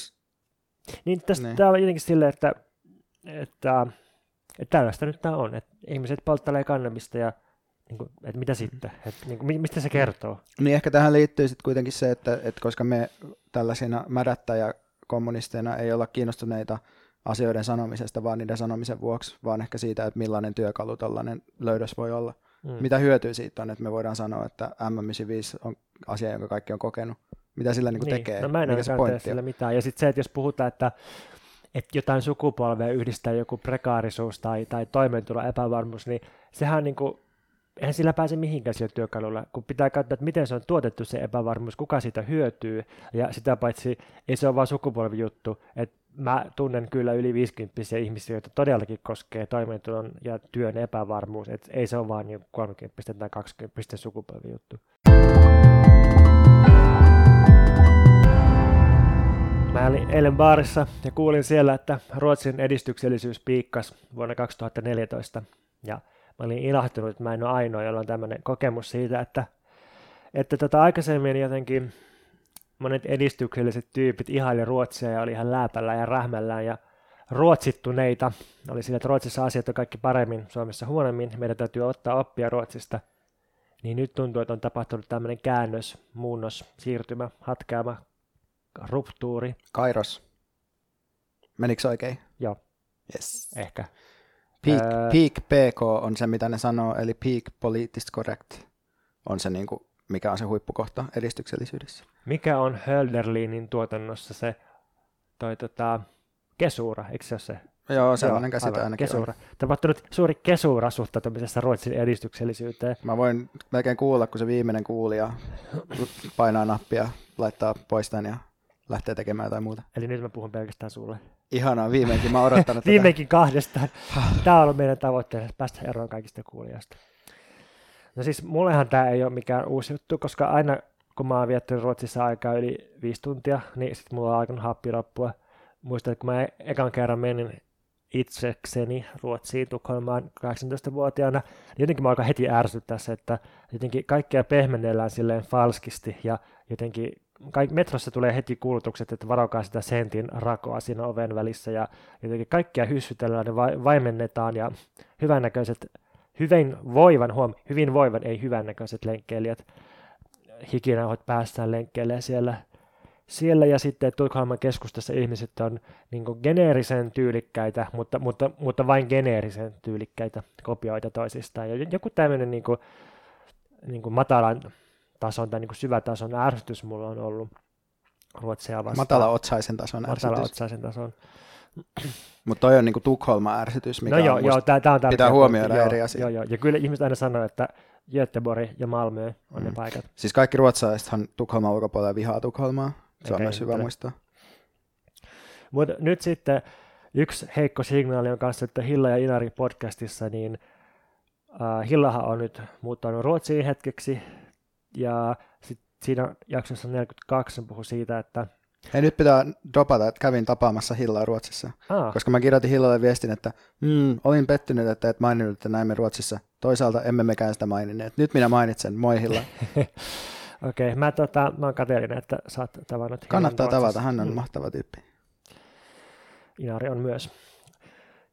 Niin, tästä niin. tämä on jotenkin silleen, että, että, että tällaista nyt tämä on, että ihmiset polttelee kannabista ja niin kuin, että mitä sitten, että, niin kuin, mistä se kertoo? Niin ehkä tähän liittyy sitten kuitenkin se, että, että koska me tällaisina kommunisteina ei olla kiinnostuneita asioiden sanomisesta, vaan niiden sanomisen vuoksi, vaan ehkä siitä, että millainen työkalu tällainen löydös voi olla. Mm. Mitä hyötyä siitä on, että me voidaan sanoa, että M95 on asia, jonka kaikki on kokenut. Mitä sillä niin kuin niin. tekee? No mä en Mikä se pointti sillä mitään. Ja sitten se, että jos puhutaan, että, että jotain sukupolvea yhdistää joku prekaarisuus tai, tai toimeentulo epävarmuus, niin sehän niin kuin eihän sillä pääse mihinkään sillä työkalulla, kun pitää katsoa, että miten se on tuotettu se epävarmuus, kuka siitä hyötyy, ja sitä paitsi ei se ole vain sukupolvijuttu, että mä tunnen kyllä yli 50 ihmisiä, joita todellakin koskee toimeentulon ja työn epävarmuus, että ei se ole vain 30 niin tai 20 sukupolvijuttu. Mä eilen baarissa ja kuulin siellä, että Ruotsin edistyksellisyys piikkas vuonna 2014, ja mä olin ilahtunut, että mä en ole ainoa, jolla on tämmöinen kokemus siitä, että, että tota aikaisemmin jotenkin monet edistykselliset tyypit ihaili Ruotsia ja oli ihan lääpällä ja rähmällään ja ruotsittuneita. Oli sillä, että Ruotsissa asiat on kaikki paremmin, Suomessa huonommin. Meidän täytyy ottaa oppia Ruotsista. Niin nyt tuntuu, että on tapahtunut tämmöinen käännös, muunnos, siirtymä, hatkeama, ruptuuri. Kairos. Menikö oikein? Joo. Yes. Ehkä. Peak, öö... peak PK on se, mitä ne sanoo, eli peak poliittisesti correct on se, niin kuin, mikä on se huippukohta edistyksellisyydessä. Mikä on Hölderlinin tuotannossa se toi, tota, kesuura, eikö se ole se? Joo, sellainen käsite ainakin kesuura. on. Tapahtunut suuri kesuura suhtautumisessa Ruotsin edistyksellisyyteen. Mä voin melkein kuulla, kun se viimeinen kuulija painaa nappia, laittaa pois tämän ja lähtee tekemään jotain muuta. Eli nyt mä puhun pelkästään sulle. Ihanaa, viimeinkin. Mä oon odottanut [LAUGHS] Viimeinkin kahdestaan. [LAUGHS] Tämä on ollut meidän tavoitteena, päästä eroon kaikista kuulijasta. No siis mullehan tämä ei ole mikään uusi juttu, koska aina kun mä oon viettänyt Ruotsissa aikaa yli viisi tuntia, niin sitten mulla on alkanut happi loppua. Muistan, että kun mä ekan kerran menin itsekseni Ruotsiin Tukholmaan 18-vuotiaana, niin jotenkin mä alkan heti ärsyttää se, että jotenkin kaikkea pehmennellään silleen falskisti ja jotenkin kaik, metrossa tulee heti kuulutukset, että varokaa sitä sentin rakoa siinä oven välissä ja jotenkin kaikkia hyssytellään ja va, vaimennetaan ja hyvännäköiset, hyvin voivan, huom, hyvin voivan, ei hyvännäköiset lenkkeilijät, hikinauhot päästään lenkkeelle siellä, siellä ja sitten Tukholman keskustassa ihmiset on niin geneerisen tyylikkäitä, mutta, mutta, mutta vain geneerisen tyylikkäitä kopioita toisistaan. Ja joku tämmöinen niin kuin, niin kuin matalan tason tai niin kuin syvätason ärsytys mulla on ollut Ruotsia vastaan. Matala-otsaisen tason ärsytys. Matala-otsaisen tason. Mutta toi on niinku Tukholma ärsytys, mikä no joo, joo, tää, tää on pitää huomioida joo, eri asia. Joo, joo, ja kyllä ihmiset aina sanoo, että Göteborg ja Malmö on mm. ne paikat. Siis kaikki ruotsalaisethan Tukholman ulkopuolella vihaa Tukholmaa. Se on myös hyvä muistaa. Mutta nyt sitten yksi heikko signaali on kanssa, että Hilla ja Inari podcastissa, niin uh, Hillahan on nyt muuttanut Ruotsiin hetkeksi, ja sit siinä jaksossa 42 puhui siitä, että Hei, nyt pitää dropata, että kävin tapaamassa Hillaa Ruotsissa, Aa. koska mä kirjoitin Hillalle viestin, että mm, olin pettynyt, että et maininnut, että näimme Ruotsissa. Toisaalta emme mekään sitä maininneet. Nyt minä mainitsen, moi Hilla. [LAUGHS] Okei, okay, mä, tota, mä oon kateellinen, että sä oot tavannut Kannattaa tavata, hän on mm. mahtava tyyppi. Inari on myös.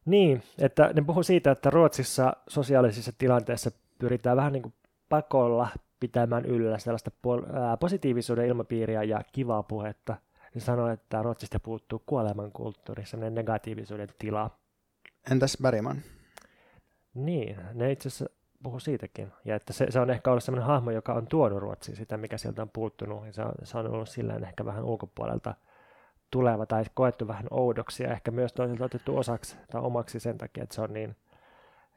Niin, että ne puhuu siitä, että Ruotsissa sosiaalisissa tilanteissa pyritään vähän niin kuin pakolla pitämään yllä sellaista pol- ää, positiivisuuden ilmapiiriä ja kivaa puhetta. Ne sanoo, että Ruotsista puuttuu kuolemankulttuuri, sellainen negatiivisuuden tila. Entäs Bergman? Niin, ne itse asiassa puhu siitäkin. Ja että se, se on ehkä ollut sellainen hahmo, joka on tuonut Ruotsiin sitä, mikä sieltä on puuttunut. Ja se on, se on ollut sillä ehkä vähän ulkopuolelta tuleva tai koettu vähän oudoksi ja ehkä myös toisilta otettu osaksi tai omaksi sen takia, että se on niin,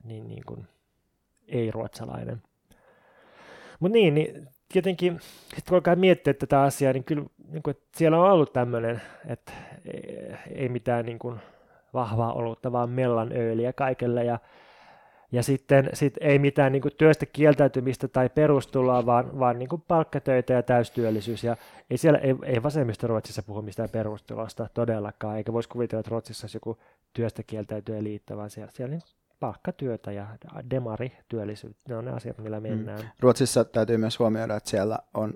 niin, niin kuin ei-ruotsalainen. Mutta niin, niin tietenkin, kun alkaa miettiä tätä asiaa, niin kyllä niin kuin, että siellä on ollut tämmöinen, että ei mitään niin kuin, vahvaa olutta, vaan mellan ööliä kaikelle ja ja sitten sit ei mitään niin kuin työstä kieltäytymistä tai perustuloa, vaan, vaan niin kuin palkkatöitä ja täystyöllisyys. Ja ei siellä ei, ei vasemmista Ruotsissa puhu mistään perustulosta todellakaan, eikä voisi kuvitella, että Ruotsissa olisi joku työstä kieltäytyjä liitto, vaan siellä, siellä niin palkkatyötä ja demarityöllisyyttä, ne on ne asiat, millä mm. mennään. Mm. Ruotsissa täytyy myös huomioida, että siellä on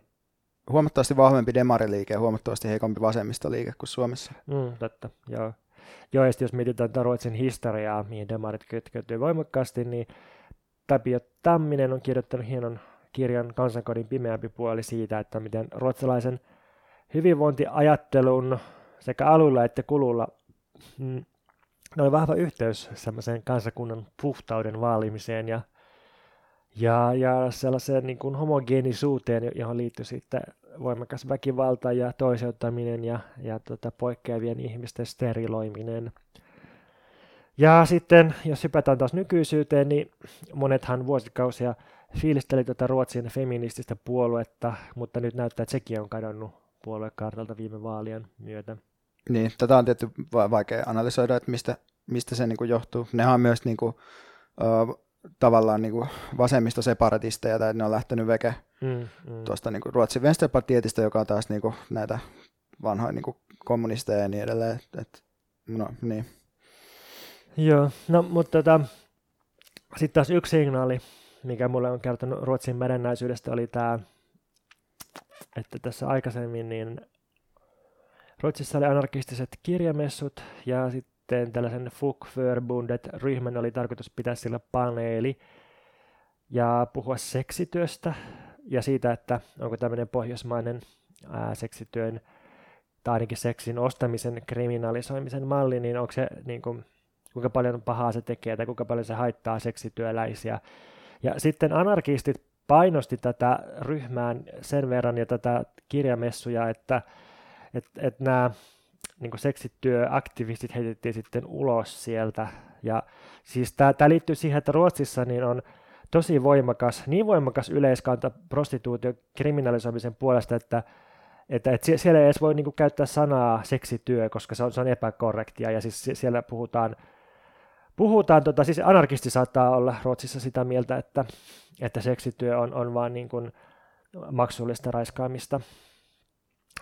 huomattavasti vahvempi demariliike ja huomattavasti heikompi vasemmistoliike kuin Suomessa. Mm, totta, joo. Joo, ja jos mietitään tätä Ruotsin historiaa, mihin demarit kytkeytyy voimakkaasti, niin Tapio Tamminen on kirjoittanut hienon kirjan Kansankodin pimeämpi puoli siitä, että miten ruotsalaisen hyvinvointiajattelun sekä alulla että kululla mm, oli vahva yhteys semmoiseen kansakunnan puhtauden vaalimiseen ja, ja, ja sellaiseen niin kuin homogeenisuuteen, johon liittyy sitten voimakas väkivalta ja toiseuttaminen ja, ja tota, poikkeavien ihmisten steriloiminen. Ja sitten, jos hypätään taas nykyisyyteen, niin monethan vuosikausia fiilisteli tätä Ruotsin feminististä puoluetta, mutta nyt näyttää, että sekin on kadonnut puoluekartalta viime vaalien myötä. Niin, tätä on tietty vaikea analysoida, että mistä, mistä se niin johtuu. Nehän on myös niin kuin, uh, tavallaan niin kuin vasemmistoseparatisteja, tai ne on lähtenyt veke mm, mm. tuosta niin kuin Ruotsin Vänsterpartietista, joka on taas niin kuin näitä vanhoja niin kuin kommunisteja ja niin edelleen. Et, no, niin. Joo, no mutta tota, Sitten taas yksi signaali, mikä mulle on kertonut Ruotsin merennäisyydestä, oli tämä, että tässä aikaisemmin niin Ruotsissa oli anarkistiset kirjamessut ja sitten tällaisen Fugförbundet-ryhmän oli tarkoitus pitää sillä paneeli ja puhua seksityöstä ja siitä, että onko tämmöinen pohjoismainen ää, seksityön tai ainakin seksin ostamisen kriminalisoimisen malli, niin onko se niin kuin, kuinka paljon pahaa se tekee tai kuinka paljon se haittaa seksityöläisiä. Ja sitten anarkistit painosti tätä ryhmään sen verran ja tätä kirjamessuja, että et, et nämä niin seksityöaktivistit heitettiin sitten ulos sieltä. Ja siis tämä liittyy siihen, että Ruotsissa niin on tosi voimakas, niin voimakas yleiskanta prostituution kriminalisoimisen puolesta, että että, että siellä ei edes voi niin käyttää sanaa seksityö, koska se on, se on epäkorrektia, ja siis siellä puhutaan, puhutaan tota, siis anarkisti saattaa olla Ruotsissa sitä mieltä, että, että seksityö on, on vaan niin maksullista raiskaamista.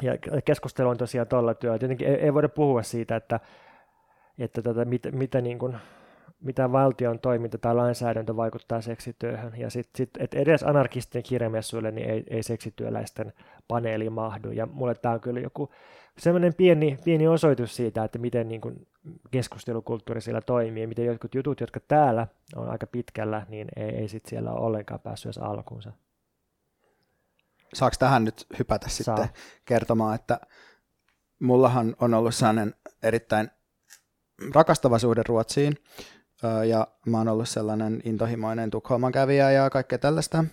Ja keskustelu on tosiaan tuolla työllä. Tietenkin ei, ei voida puhua siitä, että, että tota, mit, mitä niin kuin, mitä valtion toiminta tai lainsäädäntö vaikuttaa seksityöhön. Ja sitten sit, että edes anarkistien kirjamessuille niin ei, ei seksityöläisten paneeli mahdu. Ja mulle tämä on kyllä joku semmoinen pieni, pieni osoitus siitä, että miten niin kuin keskustelukulttuuri siellä toimii, miten jotkut jutut, jotka täällä on aika pitkällä, niin ei, ei sit siellä ole ollenkaan päässyt edes alkuunsa. Saako tähän nyt hypätä Saa. sitten kertomaan, että mullahan on ollut sellainen erittäin rakastava suhde Ruotsiin, ja mä oon ollut sellainen intohimoinen Tukholman kävijä ja kaikkea tällaista.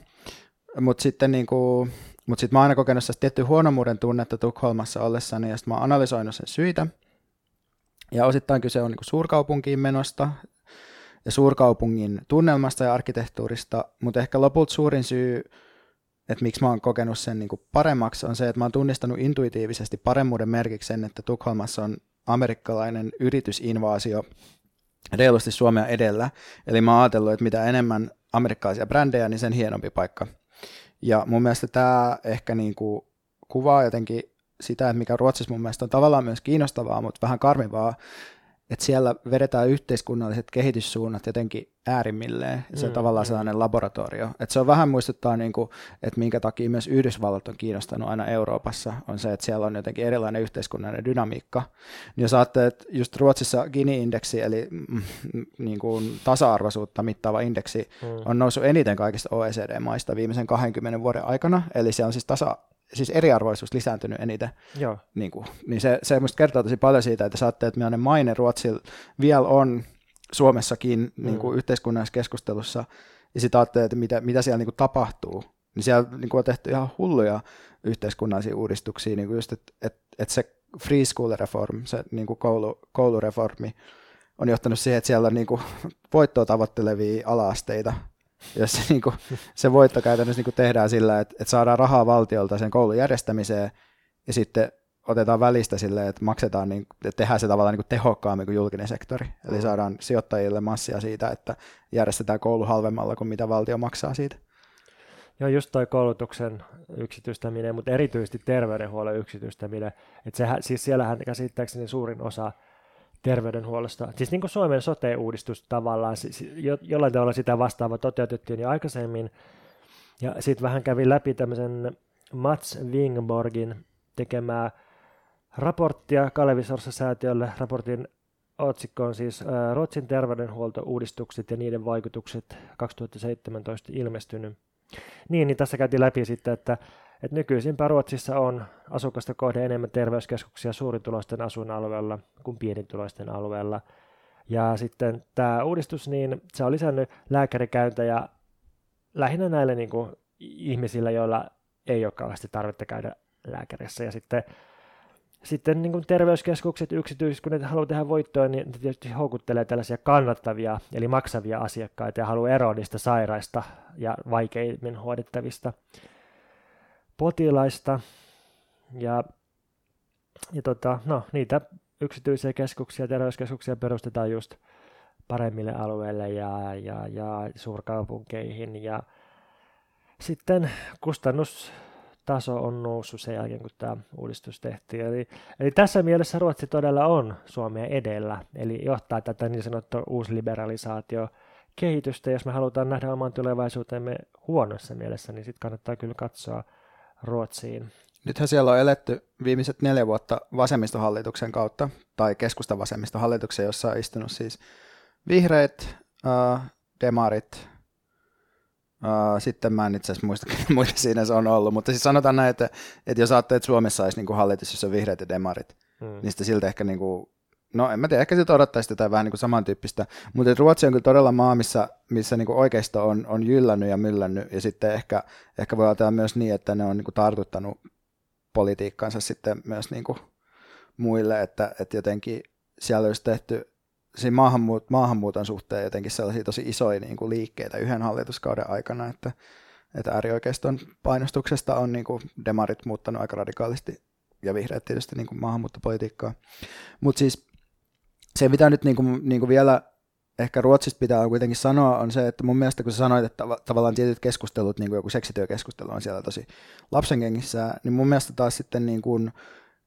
Mutta sitten niinku, mut sit mä oon aina kokenut sitä tiettyä huonomuuden tunnetta Tukholmassa ollessani, ja sitten mä oon analysoinut sen syitä. Ja osittain kyse on niinku suurkaupunkiin menosta ja suurkaupungin tunnelmasta ja arkkitehtuurista, mutta ehkä lopulta suurin syy, että miksi mä oon kokenut sen niinku paremmaksi, on se, että mä oon tunnistanut intuitiivisesti paremmuuden merkiksi sen, että Tukholmassa on amerikkalainen yritysinvaasio reilusti Suomea edellä. Eli mä oon ajatellut, että mitä enemmän amerikkalaisia brändejä, niin sen hienompi paikka. Ja mun mielestä tämä ehkä niin kuin kuvaa jotenkin sitä, että mikä Ruotsissa mun mielestä on tavallaan myös kiinnostavaa, mutta vähän karmivaa, että siellä vedetään yhteiskunnalliset kehityssuunnat jotenkin äärimmilleen. Se on mm, tavallaan mm. sellainen laboratorio. Et se on vähän muistuttaa, niin kuin, että minkä takia myös Yhdysvallat on kiinnostanut aina Euroopassa, on se, että siellä on jotenkin erilainen yhteiskunnallinen dynamiikka. Niin jos ajattelee, että just Ruotsissa Gini-indeksi, eli mm, niin kuin tasa-arvoisuutta mittaava indeksi, mm. on noussut eniten kaikista OECD-maista viimeisen 20 vuoden aikana, eli siellä on siis tasa siis eriarvoisuus lisääntynyt eniten. Joo. Niin, kuin, niin se, se musta kertoo tosi paljon siitä, että saatte, että millainen maine Ruotsilla vielä on Suomessakin niin kuin mm. yhteiskunnallisessa keskustelussa, ja sitten ajattelee, että mitä, mitä siellä niin kuin tapahtuu, niin siellä niin kuin on tehty ihan hulluja yhteiskunnallisia uudistuksia, niin kuin just, että että että se free school reform, se niin kuin koulu, koulureformi, on johtanut siihen, että siellä on niin kuin voittoa tavoittelevia alaasteita, jos se, [LAUGHS] niin kuin, se voitto käytännössä niin kuin tehdään sillä, että, että saadaan rahaa valtiolta sen koulun järjestämiseen ja sitten otetaan välistä sille, että maksetaan, niin, että tehdään se tavallaan niin kuin tehokkaammin kuin julkinen sektori. Eli mm. saadaan sijoittajille massia siitä, että järjestetään koulu halvemmalla kuin mitä valtio maksaa siitä. Joo, just toi koulutuksen yksityistäminen, mutta erityisesti terveydenhuollon yksityistäminen. Että sehän, siis siellähän käsittääkseni suurin osa terveydenhuollosta. Siis niin kuin Suomen sote-uudistus tavallaan, siis jo, jollain tavalla sitä vastaava toteutettiin jo aikaisemmin. Ja sitten vähän kävin läpi tämmöisen Mats Wingborgin tekemää raporttia Kalevi Sorsa-säätiölle. Raportin otsikko on siis Ruotsin terveydenhuoltouudistukset ja niiden vaikutukset 2017 ilmestynyt. Niin, niin tässä käytiin läpi sitten, että että nykyisinpä Ruotsissa on asukasta kohde enemmän terveyskeskuksia suurituloisten asuinalueella kuin pienituloisten alueella. Ja sitten tämä uudistus, niin se on lisännyt lääkärikäyntejä lähinnä näille niin kuin, ihmisillä, joilla ei ole kauheasti tarvetta käydä lääkärissä. Ja sitten, sitten niin kuin terveyskeskukset, yksityiset, kun ne haluaa tehdä voittoa, niin ne tietysti houkuttelee tällaisia kannattavia, eli maksavia asiakkaita ja haluaa eroa niistä sairaista ja vaikeimmin hoidettavista potilaista. Ja, ja tota, no, niitä yksityisiä keskuksia, terveyskeskuksia perustetaan just paremmille alueille ja, ja, ja suurkaupunkeihin. Ja sitten kustannustaso on noussut sen jälkeen, kun tämä uudistus tehtiin. Eli, eli tässä mielessä Ruotsi todella on Suomea edellä, eli johtaa tätä niin sanottua uusliberalisaatio kehitystä, jos me halutaan nähdä oman tulevaisuutemme huonossa mielessä, niin sitten kannattaa kyllä katsoa Ruotsiin. Nythän siellä on eletty viimeiset neljä vuotta vasemmistohallituksen kautta, tai keskustavasemmistohallituksen, jossa on istunut siis vihreät, äh, demarit, Uh, sitten mä en itse asiassa muista, [LAUGHS] muita siinä se on ollut, mutta siis sanotaan näin, että, että jos ajattelet, että Suomessa olisi niin kuin hallitus, jossa on vihreät ja demarit, hmm. niin sitten siltä ehkä, niin kuin, no en mä tiedä, ehkä siltä odottaisi jotain vähän niin kuin samantyyppistä, mutta Ruotsi on kyllä todella maa, missä, missä niin kuin oikeisto on, on jyllännyt ja myllännyt, ja sitten ehkä, ehkä voi ajatella myös niin, että ne on niin kuin tartuttanut politiikkansa sitten myös niin kuin muille, että, että jotenkin siellä olisi tehty siinä maahanmuut, maahanmuuton suhteen jotenkin sellaisia tosi isoja niin kuin liikkeitä yhden hallituskauden aikana, että, että äärioikeiston painostuksesta on niin kuin demarit muuttanut aika radikaalisti ja vihreät tietysti niin kuin maahanmuuttopolitiikkaa. Mutta siis se, mitä nyt niin kuin, niin kuin vielä ehkä Ruotsista pitää kuitenkin sanoa, on se, että mun mielestä kun sä sanoit, että tavallaan tietyt keskustelut, niin kuin joku seksityökeskustelu on siellä tosi lapsenkengissä, niin mun mielestä taas sitten niin kuin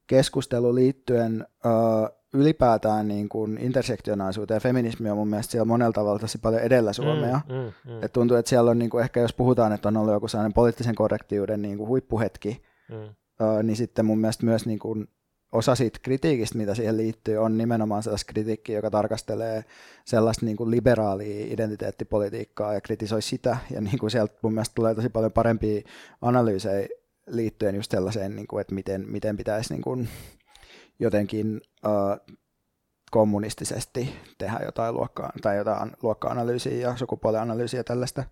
keskustelu liittyen uh, ylipäätään niin kuin intersektionaalisuuteen ja feminismi on mun mielestä siellä monella tavalla tosi paljon edellä Suomea. Mm, mm, mm. Et tuntuu, että siellä on niin kuin, ehkä jos puhutaan, että on ollut joku sellainen poliittisen korrektiuden niin kuin huippuhetki, mm. uh, niin sitten mun mielestä myös niin kuin osa siitä kritiikistä, mitä siihen liittyy, on nimenomaan sellaista kritiikkiä, joka tarkastelee sellaista niin kuin liberaalia identiteettipolitiikkaa ja kritisoi sitä. Ja niin kuin sieltä mun mielestä tulee tosi paljon parempia analyysejä liittyen just sellaiseen, niin kuin, että miten, miten pitäisi niin kuin jotenkin uh, kommunistisesti tehdä jotain luokkaa, tai jotain luokka-analyysiä ja sukupuolianalyysiä ja tällaista.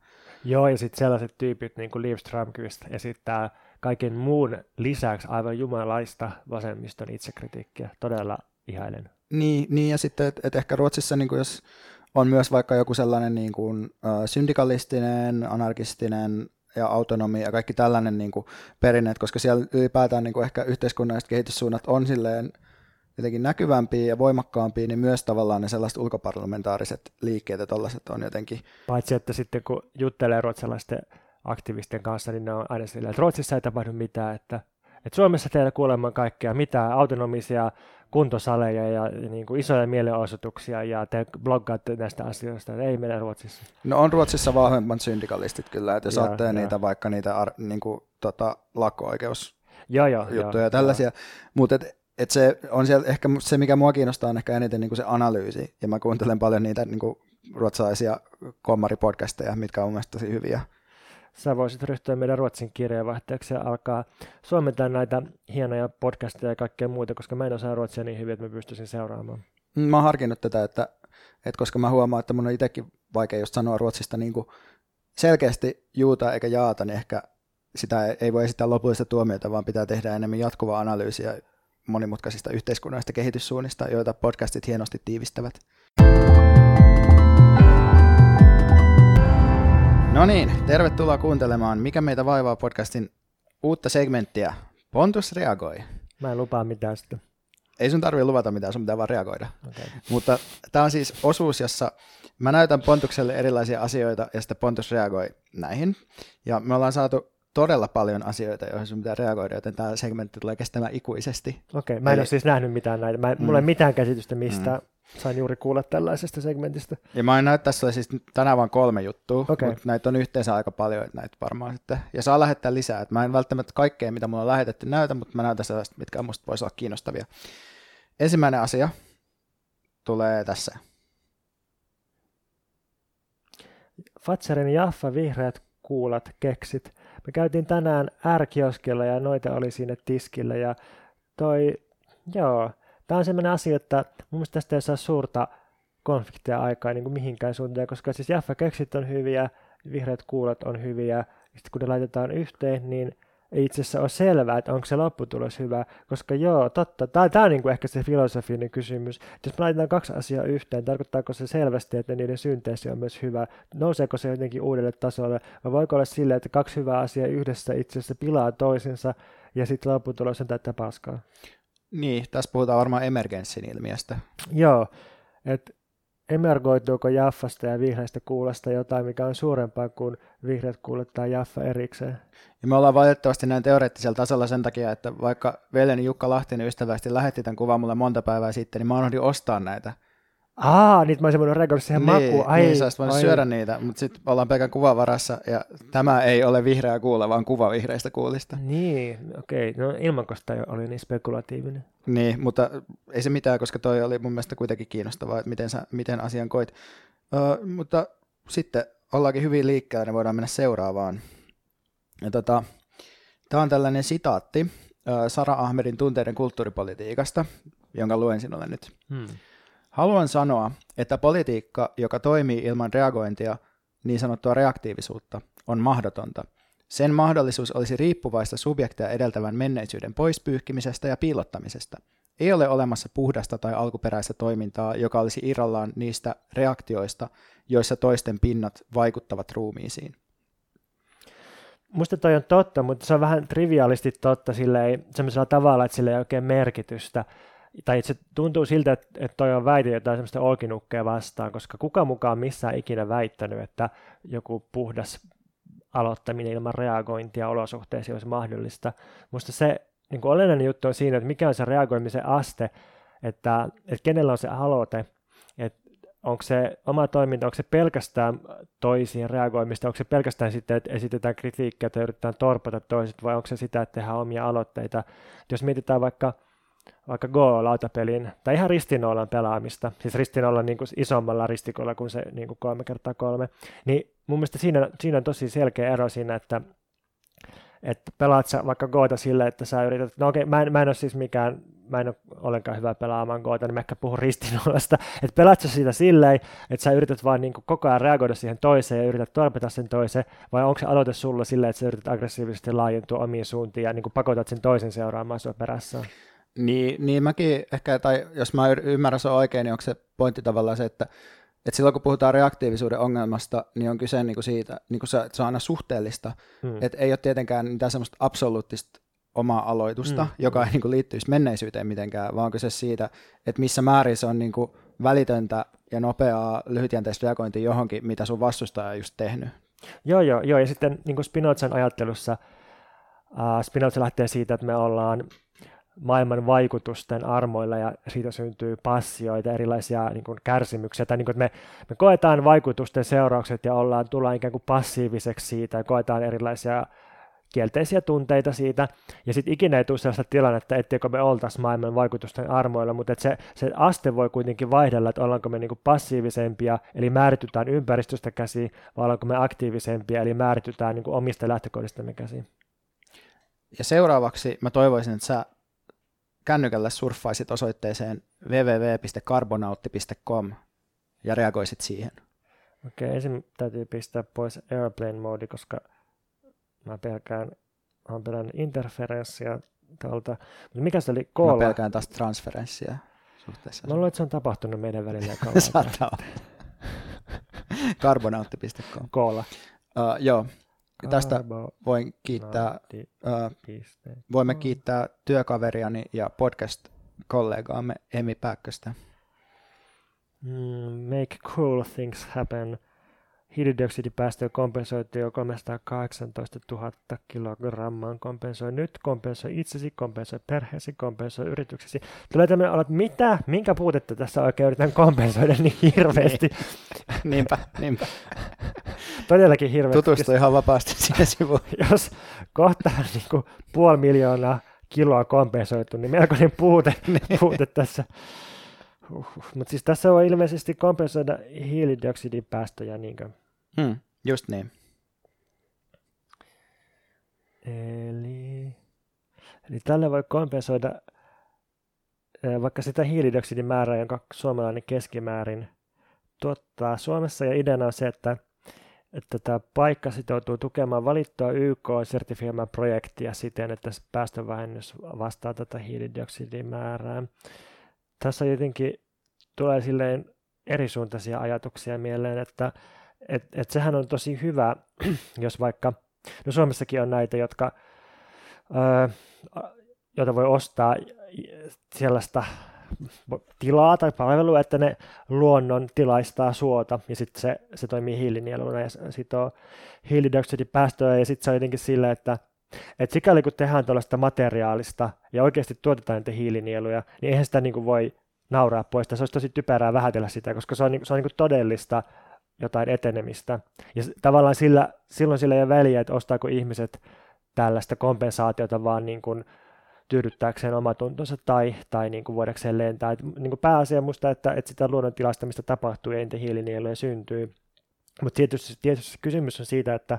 Joo, ja sitten sellaiset tyypit niin kuin Liv Strömqvist esittää kaiken muun lisäksi aivan jumalaista vasemmiston itsekritiikkiä. Todella ihailen. Niin, niin ja sitten, että et ehkä Ruotsissa, niin kuin jos on myös vaikka joku sellainen niin kuin, uh, syndikalistinen, anarkistinen ja autonomia ja kaikki tällainen niin kuin perinne, koska siellä ylipäätään niin kuin ehkä yhteiskunnalliset kehityssuunnat on silleen jotenkin näkyvämpiä ja voimakkaampia, niin myös tavallaan ne sellaiset ulkoparlamentaariset liikkeet ja tällaiset on jotenkin... Paitsi, että sitten kun juttelee ruotsalaisten aktivistien kanssa, niin ne on aina sillä, että Ruotsissa ei tapahdu mitään, että, että Suomessa teillä kuulemma kaikkea, mitään autonomisia kuntosaleja ja, ja niin kuin isoja mielenosoituksia ja te bloggaatte näistä asioista, ei meillä Ruotsissa. No on Ruotsissa vahvemmat syndikalistit kyllä, että jos ja, niitä vaikka niitä ar, niin kuin, tota, lakko-oikeus joo, joo, juttuja ja tällaisia, mutta et, et se on siellä, ehkä se, mikä mua kiinnostaa, on ehkä eniten niin kuin se analyysi, ja mä kuuntelen paljon niitä niin kuin ruotsalaisia kommaripodcasteja, mitkä on mielestäni tosi hyviä sä voisit ryhtyä meidän ruotsin kirjeenvaihtajaksi ja alkaa suomentaa näitä hienoja podcasteja ja kaikkea muuta, koska mä en osaa ruotsia niin hyvin, että mä pystyisin seuraamaan. Mä oon harkinnut tätä, että, että koska mä huomaan, että mun on itsekin vaikea just sanoa ruotsista niin kuin selkeästi juuta eikä jaata, niin ehkä sitä ei voi esittää lopullista tuomiota, vaan pitää tehdä enemmän jatkuvaa analyysiä monimutkaisista yhteiskunnallisista kehityssuunnista, joita podcastit hienosti tiivistävät. No niin, tervetuloa kuuntelemaan Mikä meitä vaivaa podcastin uutta segmenttiä. Pontus reagoi. Mä en lupaa mitään sitten. Ei sun tarvitse luvata mitään, sun pitää vaan reagoida. Okay. Mutta tämä on siis osuus, jossa mä näytän Pontukselle erilaisia asioita ja sitten Pontus reagoi näihin. Ja me ollaan saatu todella paljon asioita, joihin sun pitää reagoida, joten tämä segmentti tulee kestämään ikuisesti. Okei, okay, mä en Eli... ole siis nähnyt mitään näitä. Mä, mm. Mulla ei mitään käsitystä mistä. Mm Sain juuri kuulla tällaisesta segmentistä. Ja mä näyttää tässä siis tänään vain kolme juttua, okay. mutta näitä on yhteensä aika paljon, että näitä varmaan sitten, ja saa lähettää lisää. Että mä en välttämättä kaikkea, mitä mulla on lähetetty näytä, mutta mä näytän sellaista, mitkä musta voisi olla kiinnostavia. Ensimmäinen asia tulee tässä. Fatserin Jaffa vihreät kuulat keksit. Me käytiin tänään ärkioskella ja noita oli siinä tiskillä ja toi, joo, Tämä on sellainen asia, että mun mielestä tästä ei saa suurta konflikteja aikaa niin kuin mihinkään suuntaan, koska siis Jaffa keksit on hyviä, vihreät kuulat on hyviä, sitten kun ne laitetaan yhteen, niin ei itse asiassa ole selvää, että onko se lopputulos hyvä, koska joo, totta, tämä, tämä on niin kuin ehkä se filosofinen kysymys, jos me laitetaan kaksi asiaa yhteen, tarkoittaako se selvästi, että niiden synteesi on myös hyvä, nouseeko se jotenkin uudelle tasolle, vai voiko olla sille, että kaksi hyvää asiaa yhdessä itse asiassa pilaa toisensa, ja sitten lopputulos on täyttä paskaa. Niin, tässä puhutaan varmaan emergenssin ilmiöstä. Joo, että emergoituuko Jaffasta ja vihreistä kuulosta jotain, mikä on suurempaa kuin vihreät kuulet tai Jaffa erikseen. Ja me ollaan valitettavasti näin teoreettisella tasolla sen takia, että vaikka veljeni Jukka Lahtinen ystävästi lähetti tämän kuvan mulle monta päivää sitten, niin mä unohdin ostaa näitä Aa, niitä mä olisin voinut reagoida siihen niin, makuun. Ai, niin, sä voinut ai. syödä niitä, mutta sitten ollaan pelkän kuvan varassa, ja tämä ei ole vihreä kuula, vaan kuva vihreistä kuulista. Niin, okei. Okay. No ilmankosta oli niin spekulatiivinen. Niin, mutta ei se mitään, koska toi oli mun mielestä kuitenkin kiinnostavaa, että miten, sä, miten asian koit. Uh, mutta sitten ollaankin hyvin liikkeellä, niin voidaan mennä seuraavaan. Ja tota, Tämä on tällainen sitaatti Sara Ahmedin tunteiden kulttuuripolitiikasta, jonka luen sinulle nyt. Hmm. Haluan sanoa, että politiikka, joka toimii ilman reagointia, niin sanottua reaktiivisuutta, on mahdotonta. Sen mahdollisuus olisi riippuvaista subjekteja edeltävän menneisyyden poispyyhkimisestä ja piilottamisesta. Ei ole olemassa puhdasta tai alkuperäistä toimintaa, joka olisi irrallaan niistä reaktioista, joissa toisten pinnat vaikuttavat ruumiisiin. Musta toi on totta, mutta se on vähän triviaalisti totta silleen, sellaisella tavalla, että sillä ei oikein merkitystä tai se tuntuu siltä, että, että toi on väite jotain semmoista olkinukkeja vastaan, koska kuka mukaan missään ikinä väittänyt, että joku puhdas aloittaminen ilman reagointia olosuhteisiin olisi mahdollista. Musta se niin kuin olennainen juttu on siinä, että mikä on se reagoimisen aste, että, että kenellä on se aloite, että onko se oma toiminta, onko se pelkästään toisiin reagoimista, onko se pelkästään sitten, että esitetään kritiikkiä tai yritetään torpata toiset, vai onko se sitä, että tehdään omia aloitteita. Jos mietitään vaikka vaikka Go-lautapelin, tai ihan ristinoolan pelaamista, siis ristinoolan niin kuin isommalla ristikolla kuin se niin kuin kolme kertaa kolme, niin mun mielestä siinä, siinä on tosi selkeä ero siinä, että että pelaat sä vaikka Goota sille, että sä yrität, no okei, mä en, mä en ole siis mikään, mä en ole ollenkaan hyvä pelaamaan Goota, niin mä ehkä puhun ristinollasta, [LAUGHS] että pelaat sä sitä silleen, että sä yrität vaan niin koko ajan reagoida siihen toiseen ja yrität torpeta sen toiseen, vai onko se aloite sulla silleen, että sä yrität aggressiivisesti laajentua omiin suuntiin ja niin pakotat sen toisen seuraamaan sua perässä? Niin, niin mäkin ehkä, tai jos mä ymmärrän se oikein, niin onko se pointti tavallaan se, että, että silloin kun puhutaan reaktiivisuuden ongelmasta, niin on kyse niin kuin siitä, niin kuin se, että se on aina suhteellista, hmm. että ei ole tietenkään mitään semmoista absoluuttista omaa aloitusta, hmm. joka ei niin kuin liittyisi menneisyyteen mitenkään, vaan on kyse siitä, että missä määrin se on niin kuin välitöntä ja nopeaa lyhytjänteistä reagointia johonkin, mitä sun vastustaja on just tehnyt. Joo, joo, joo. ja sitten niin kuin Spinozan ajattelussa, uh, Spinoza lähtee siitä, että me ollaan maailman vaikutusten armoilla ja siitä syntyy passioita, erilaisia niin kuin kärsimyksiä, tai niin kuin, että me, me koetaan vaikutusten seuraukset ja ollaan, tullaan ikään kuin passiiviseksi siitä ja koetaan erilaisia kielteisiä tunteita siitä, ja sitten ikinä ei tule sellaista tilannetta, etteikö me oltaisi maailman vaikutusten armoilla, mutta se, se aste voi kuitenkin vaihdella, että ollaanko me niinku passiivisempia, eli määritytään ympäristöstä käsiin, vai ollaanko me aktiivisempia, eli määritytään niinku omista lähtökohdistamme käsiin. Ja seuraavaksi mä toivoisin, että sä kännykällä surffaisit osoitteeseen www.carbonautti.com ja reagoisit siihen. Okei, okay, ensin täytyy pistää pois airplane-moodi, koska mä pelkään, mä pelän interferenssiä tuolta. Mutta mikä se oli? Koola? Mä pelkään taas transferenssiä suhteessa. Mä luulen, että se on tapahtunut meidän välillä. [LAUGHS] Saattaa [LAUGHS] Carbonautti.com. Koola. Uh, joo, Tästä voin kiittää, uh, voimme kiittää työkaveriani ja podcast-kollegaamme Emi Pääkköstä. Mm, make cool things happen. Hiilidioksidipäästöjä kompensoitiin jo 318 000 kilogrammaa. Kompensoi nyt, kompensoi itsesi, kompensoi perheesi, kompensoi yrityksesi. Tulee tämmöinen olo, että mitä, minkä puutetta tässä oikein yritän kompensoida niin [LAUGHS] hirveästi. Niin. niinpä, niinpä. [LAUGHS] Todellakin hirveästi. Tutustu ihan vapaasti [LAUGHS] siihen sivuun. Jos kohta niin kuin puoli miljoonaa kiloa kompensoitu, niin melkoinen puute, [LAUGHS] puute tässä. Uhuh. Mutta siis tässä on ilmeisesti kompensoida hiilidioksidin päästöjä. Niin hmm, just niin. Eli, eli tällä voi kompensoida vaikka sitä hiilidioksidin määrää, jonka suomalainen keskimäärin tuottaa Suomessa. Ja ideana on se, että, että tämä paikka sitoutuu tukemaan valittua YK-sertifioimaa projektia siten, että päästövähennys vastaa tätä hiilidioksidin määrää tässä jotenkin tulee silleen erisuuntaisia ajatuksia mieleen, että et, et sehän on tosi hyvä, [CLEARS THROAT] jos vaikka, no Suomessakin on näitä, jotka, öö, joita voi ostaa sellaista tilaa tai palvelua, että ne luonnon tilaistaa suota ja sitten se, se toimii hiilinieluna ja sitoo hiilidioksidipäästöjä ja sitten se on jotenkin silleen, että et sikäli kun tehdään tuollaista materiaalista ja oikeasti tuotetaan niitä hiilinieluja, niin eihän sitä niin kuin voi nauraa pois. Se olisi tosi typerää vähätellä sitä, koska se on, se on niin todellista jotain etenemistä. Ja tavallaan sillä, silloin sillä ei ole väliä, että ostaako ihmiset tällaista kompensaatiota vaan niin kuin tyydyttääkseen omatuntonsa tai, tai niin kuin voidakseen lentää. Et, niin kuin pääasia musta, että, että sitä luonnontilastamista tapahtuu ja entä hiilinieluja syntyy. Mutta tietysti, tietysti kysymys on siitä, että,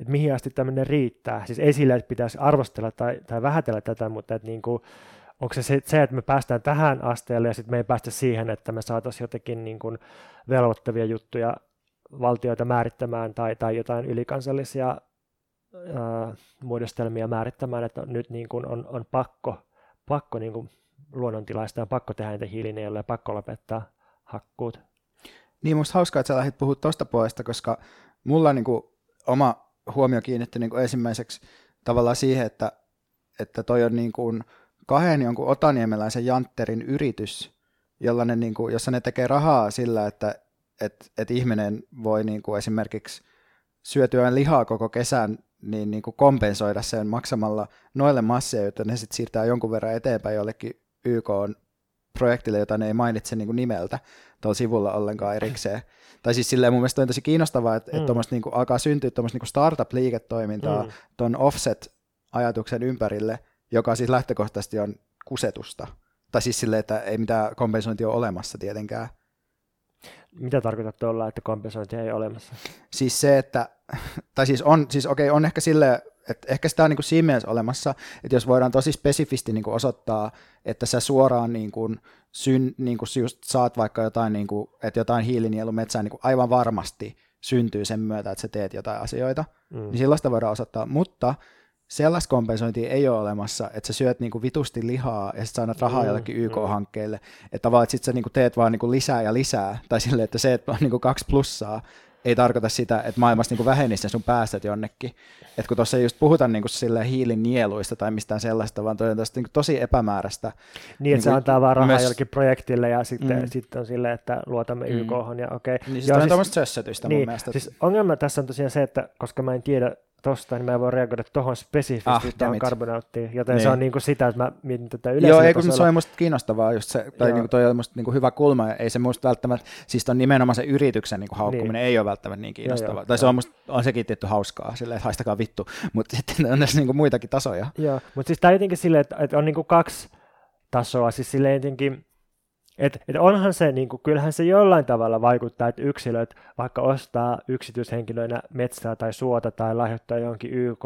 että mihin asti tämmöinen riittää. Siis ei sillä, että pitäisi arvostella tai, tai vähätellä tätä, mutta että niin kuin, onko se, se että me päästään tähän asteelle ja sitten me ei päästä siihen, että me saataisiin jotenkin niin kuin velvoittavia juttuja valtioita määrittämään tai, tai jotain ylikansallisia muodostelmia määrittämään, että nyt niin kuin on, on pakko, pakko niin kuin luonnontilaista ja pakko tehdä niitä hiilinieluja ja pakko lopettaa hakkuut. Niin, musta hauskaa, että sä lähdit puhua tuosta puolesta, koska mulla niin kuin, oma huomio kiinnittyi niin kuin ensimmäiseksi tavallaan siihen, että, että toi on niin kuin kahden jonkun otaniemeläisen jantterin yritys, jolla ne, niin kuin, jossa ne tekee rahaa sillä, että et, et ihminen voi niin kuin esimerkiksi syötyään lihaa koko kesän niin, niin kuin kompensoida sen maksamalla noille masseja, joita ne sitten siirtää jonkun verran eteenpäin jollekin YK projektille, jota ne ei mainitse niin kuin nimeltä tuolla sivulla ollenkaan erikseen. Tai siis silleen mun mielestä on tosi kiinnostavaa, että, mm. että niin kuin alkaa syntyä tuommoista niin startup-liiketoimintaa mm. tuon offset-ajatuksen ympärille, joka siis lähtökohtaisesti on kusetusta. Tai siis silleen, että ei mitään kompensointia ole olemassa tietenkään. Mitä tarkoitat tuolla, että kompensointia ei ole olemassa? Siis se, että, tai siis on, siis okei, on ehkä sille, että ehkä sitä on niin kuin siinä mielessä olemassa, että jos voidaan tosi spesifisti niin kuin osoittaa, että sä suoraan niin kuin, syn, niin kuin just saat vaikka jotain, niin kuin, että jotain hiilinielumetsää niin kuin aivan varmasti syntyy sen myötä, että sä teet jotain asioita, mm. niin silloin voidaan osoittaa, mutta sellaista kompensointia ei ole olemassa, että sä syöt niinku vitusti lihaa ja sitten saat rahaa mm, jollekin YK-hankkeelle, mm. että tavallaan, että sit sä niinku teet vaan niinku lisää ja lisää, tai silleen, että se, että on niinku kaksi plussaa, ei tarkoita sitä, että maailmassa niinku vähenisi sun päästöt jonnekin. Et kun tuossa ei just puhuta niinku hiilinieluista tai mistään sellaista, vaan toi on niinku tosi epämääräistä. Niin, että niinku, se antaa vaan rahaa myös... jollekin projektille ja sitten, mm. sitten on silleen, että luotamme mm. YK ja okei. Okay. Niin, siis on siis, tuommoista sössötystä niin, mun mielestä. Siis ongelma tässä on tosiaan se, että koska mä en tiedä tosta, niin mä en voi reagoida tuohon spesifisti ah, tuohon karbonauttiin, joten niin. se on niin kuin sitä, että mä mietin tätä yleisellä Joo, ei kun se on musta kiinnostavaa just se, tai niin kuin toi on musta niin kuin hyvä kulma, ei se musta välttämättä, siis on nimenomaan se yrityksen niin kuin haukkuminen niin. ei ole välttämättä niin kiinnostavaa, joo, joo, tai joo. se on musta, on sekin tietty hauskaa, silleen, että haistakaa vittu, mutta sitten on tässä niin kuin muitakin tasoja. Joo, mutta siis tämä jotenkin silleen, että, että on niin kuin kaksi tasoa, siis silleen jotenkin, et, et onhan se, niin kuin, kyllähän se jollain tavalla vaikuttaa, että yksilöt vaikka ostaa yksityishenkilöinä metsää tai suota tai lahjoittaa johonkin YK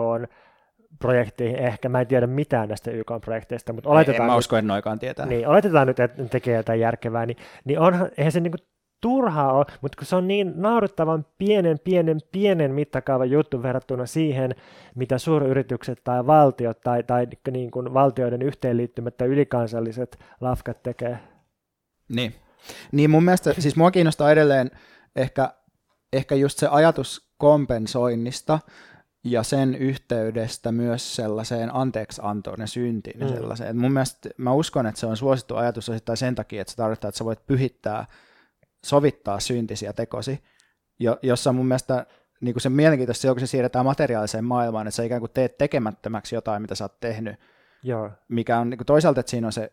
projekteihin, ehkä mä en tiedä mitään näistä YK-projekteista, mutta oletetaan... En, en mä usko, en noikaan tietää. Niin, oletetaan nyt, että ne tekee jotain järkevää, niin, niin onhan, eihän se niin kuin turhaa ole, mutta kun se on niin naurettavan pienen, pienen, pienen mittakaavan juttu verrattuna siihen, mitä suuryritykset tai valtiot tai, tai niin kuin valtioiden yhteenliittymät tai ylikansalliset lafkat tekee. Niin. Niin mun mielestä, siis mua kiinnostaa edelleen ehkä, ehkä just se ajatus kompensoinnista ja sen yhteydestä myös sellaiseen anteeksiantoon ja syntiin mm. sellaiseen. mun mielestä mä uskon, että se on suosittu ajatus osittain sen takia, että se tarkoittaa, että sä voit pyhittää, sovittaa syntisiä tekosi, jo, jossa mun mielestä niin kuin se mielenkiintoista silloin, kun se siirretään materiaaliseen maailmaan, että sä ikään kuin teet tekemättömäksi jotain, mitä sä oot tehnyt, Joo. mikä on niin kuin toisaalta, että siinä on se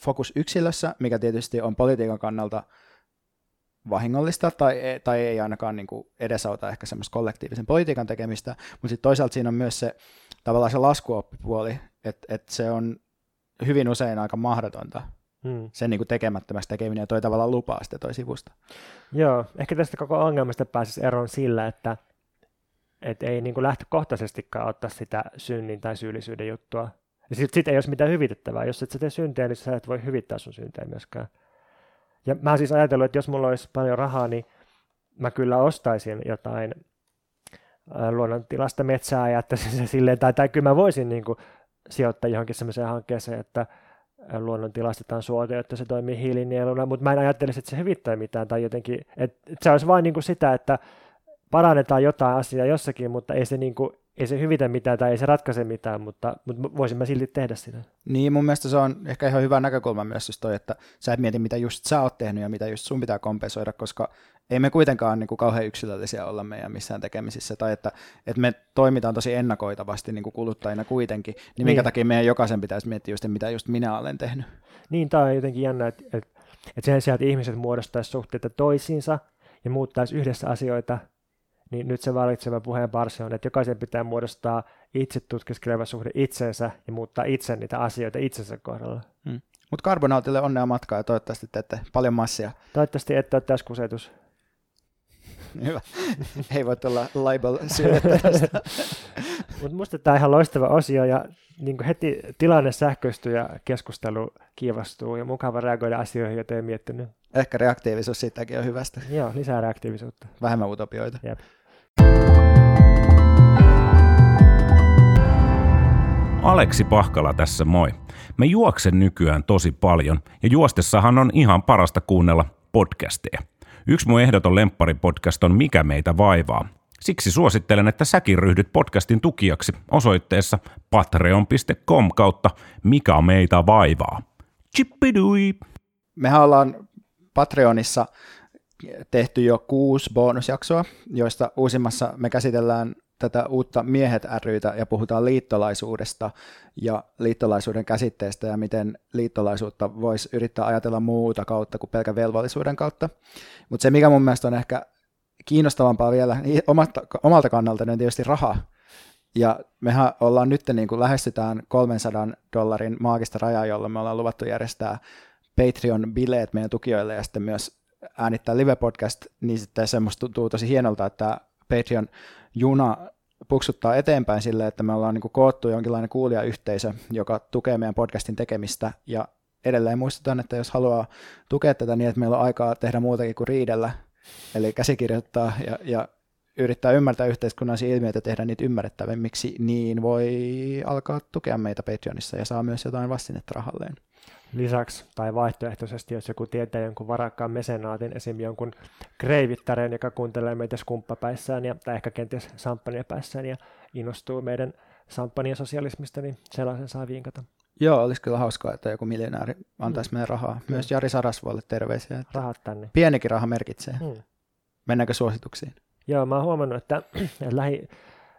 fokus yksilössä, mikä tietysti on politiikan kannalta vahingollista tai, tai ei ainakaan niin kuin edesauta ehkä semmoista kollektiivisen politiikan tekemistä, mutta sitten toisaalta siinä on myös se tavallaan se laskuoppipuoli, että, että se on hyvin usein aika mahdotonta hmm. sen niin kuin tekemättömästä tekeminen ja toi tavallaan lupaa sitä toi sivusta. Joo, ehkä tästä koko ongelmasta pääsisi eroon sillä, että et ei niin kuin lähtökohtaisestikaan ottaa sitä synnin tai syyllisyyden juttua ja sitten sit ei olisi mitään hyvitettävää. Jos et sä tee syntejä, niin sä et voi hyvittää sun syntejä myöskään. Ja mä siis ajatellut, että jos mulla olisi paljon rahaa, niin mä kyllä ostaisin jotain luonnontilasta metsää ja jättäisin se silleen, tai, tai kyllä mä voisin niin kuin, sijoittaa johonkin semmoiseen hankkeeseen, että luonnon tilastetaan suota, jotta se toimii hiilinieluna, mutta mä en ajattelisi, että se hyvittää mitään, tai jotenkin, että, että se olisi vain niin sitä, että parannetaan jotain asiaa jossakin, mutta ei se niin kuin ei se hyvitä mitään tai ei se ratkaise mitään, mutta, mutta voisin mä silti tehdä sitä. Niin, mun mielestä se on ehkä ihan hyvä näkökulma myös just toi, että sä et mieti, mitä just sä oot tehnyt ja mitä just sun pitää kompensoida, koska ei me kuitenkaan niin kuin kauhean yksilöllisiä olla meidän missään tekemisissä, tai että, että me toimitaan tosi ennakoitavasti niin kuin kuluttajina kuitenkin, niin, niin minkä takia meidän jokaisen pitäisi miettiä just, mitä just minä olen tehnyt. Niin, tämä on jotenkin jännä, että, että, että sen sijaan, että ihmiset muodostaisivat suhteita toisiinsa ja muuttaisi yhdessä asioita, niin nyt se valitseva puheen parsi on, että jokaisen pitää muodostaa itse tutkiskeleva suhde itsensä ja muuttaa itse niitä asioita itsensä kohdalla. Hmm. Mutta karbonaatille onnea matkaa ja toivottavasti teette paljon massia. Toivottavasti ette ole tässä kusetus. [LAUGHS] Hyvä. Ei voi tulla libel [LAUGHS] tästä. Mutta musta tämä on ihan loistava osio ja niin heti tilanne sähköistyy ja keskustelu kiivastuu ja mukava reagoida asioihin, joita ei miettinyt. Ehkä reaktiivisuus siitäkin on hyvästä. Joo, lisää reaktiivisuutta. Vähemmän utopioita. Jep. Aleksi Pahkala tässä moi. Me juoksen nykyään tosi paljon ja juostessahan on ihan parasta kuunnella podcasteja. Yksi mun ehdoton lemppari-podcast on Mikä meitä vaivaa. Siksi suosittelen, että säkin ryhdyt podcastin tukijaksi osoitteessa patreon.com kautta Mikä meitä vaivaa. Chippidui! Mehän ollaan Patreonissa tehty jo kuusi bonusjaksoa, joista uusimmassa me käsitellään tätä uutta Miehet rytä ja puhutaan liittolaisuudesta ja liittolaisuuden käsitteestä ja miten liittolaisuutta voisi yrittää ajatella muuta kautta kuin pelkän velvollisuuden kautta. Mutta se, mikä mun mielestä on ehkä kiinnostavampaa vielä niin omalta, omalta kannalta, niin tietysti raha. Ja mehän ollaan nyt, niin kuin lähestytään 300 dollarin maagista rajaa, jolla me ollaan luvattu järjestää Patreon-bileet meidän tukijoille ja sitten myös äänittää live-podcast, niin sitten semmoista tuntuu tosi hienolta, että Patreon juna puksuttaa eteenpäin sille, että me ollaan niin koottu jonkinlainen kuulijayhteisö, joka tukee meidän podcastin tekemistä ja edelleen muistutan, että jos haluaa tukea tätä niin, että meillä on aikaa tehdä muutakin kuin riidellä, eli käsikirjoittaa ja, ja yrittää ymmärtää yhteiskunnallisia ilmiöitä ja tehdä niitä ymmärrettävimmiksi, niin voi alkaa tukea meitä Patreonissa ja saa myös jotain vastinetta rahalleen. Lisäksi tai vaihtoehtoisesti, jos joku tietää jonkun varakkaan mesenaatin, esim. jonkun kreivittären, joka kuuntelee meitä skumppapäissään ja, tai ehkä kenties samppaniapäissään ja innostuu meidän samppania sosialismista, niin sellaisen saa vinkata. Joo, olisi kyllä hauskaa, että joku miljonääri antaisi mm. meidän rahaa. Myös Jari Sarasvoille terveisiä. Että Rahat tänne. Pienikin raha merkitsee. Mm. Mennäänkö suosituksiin? Joo, mä oon huomannut, että, että [CLEARS THROAT] lähi,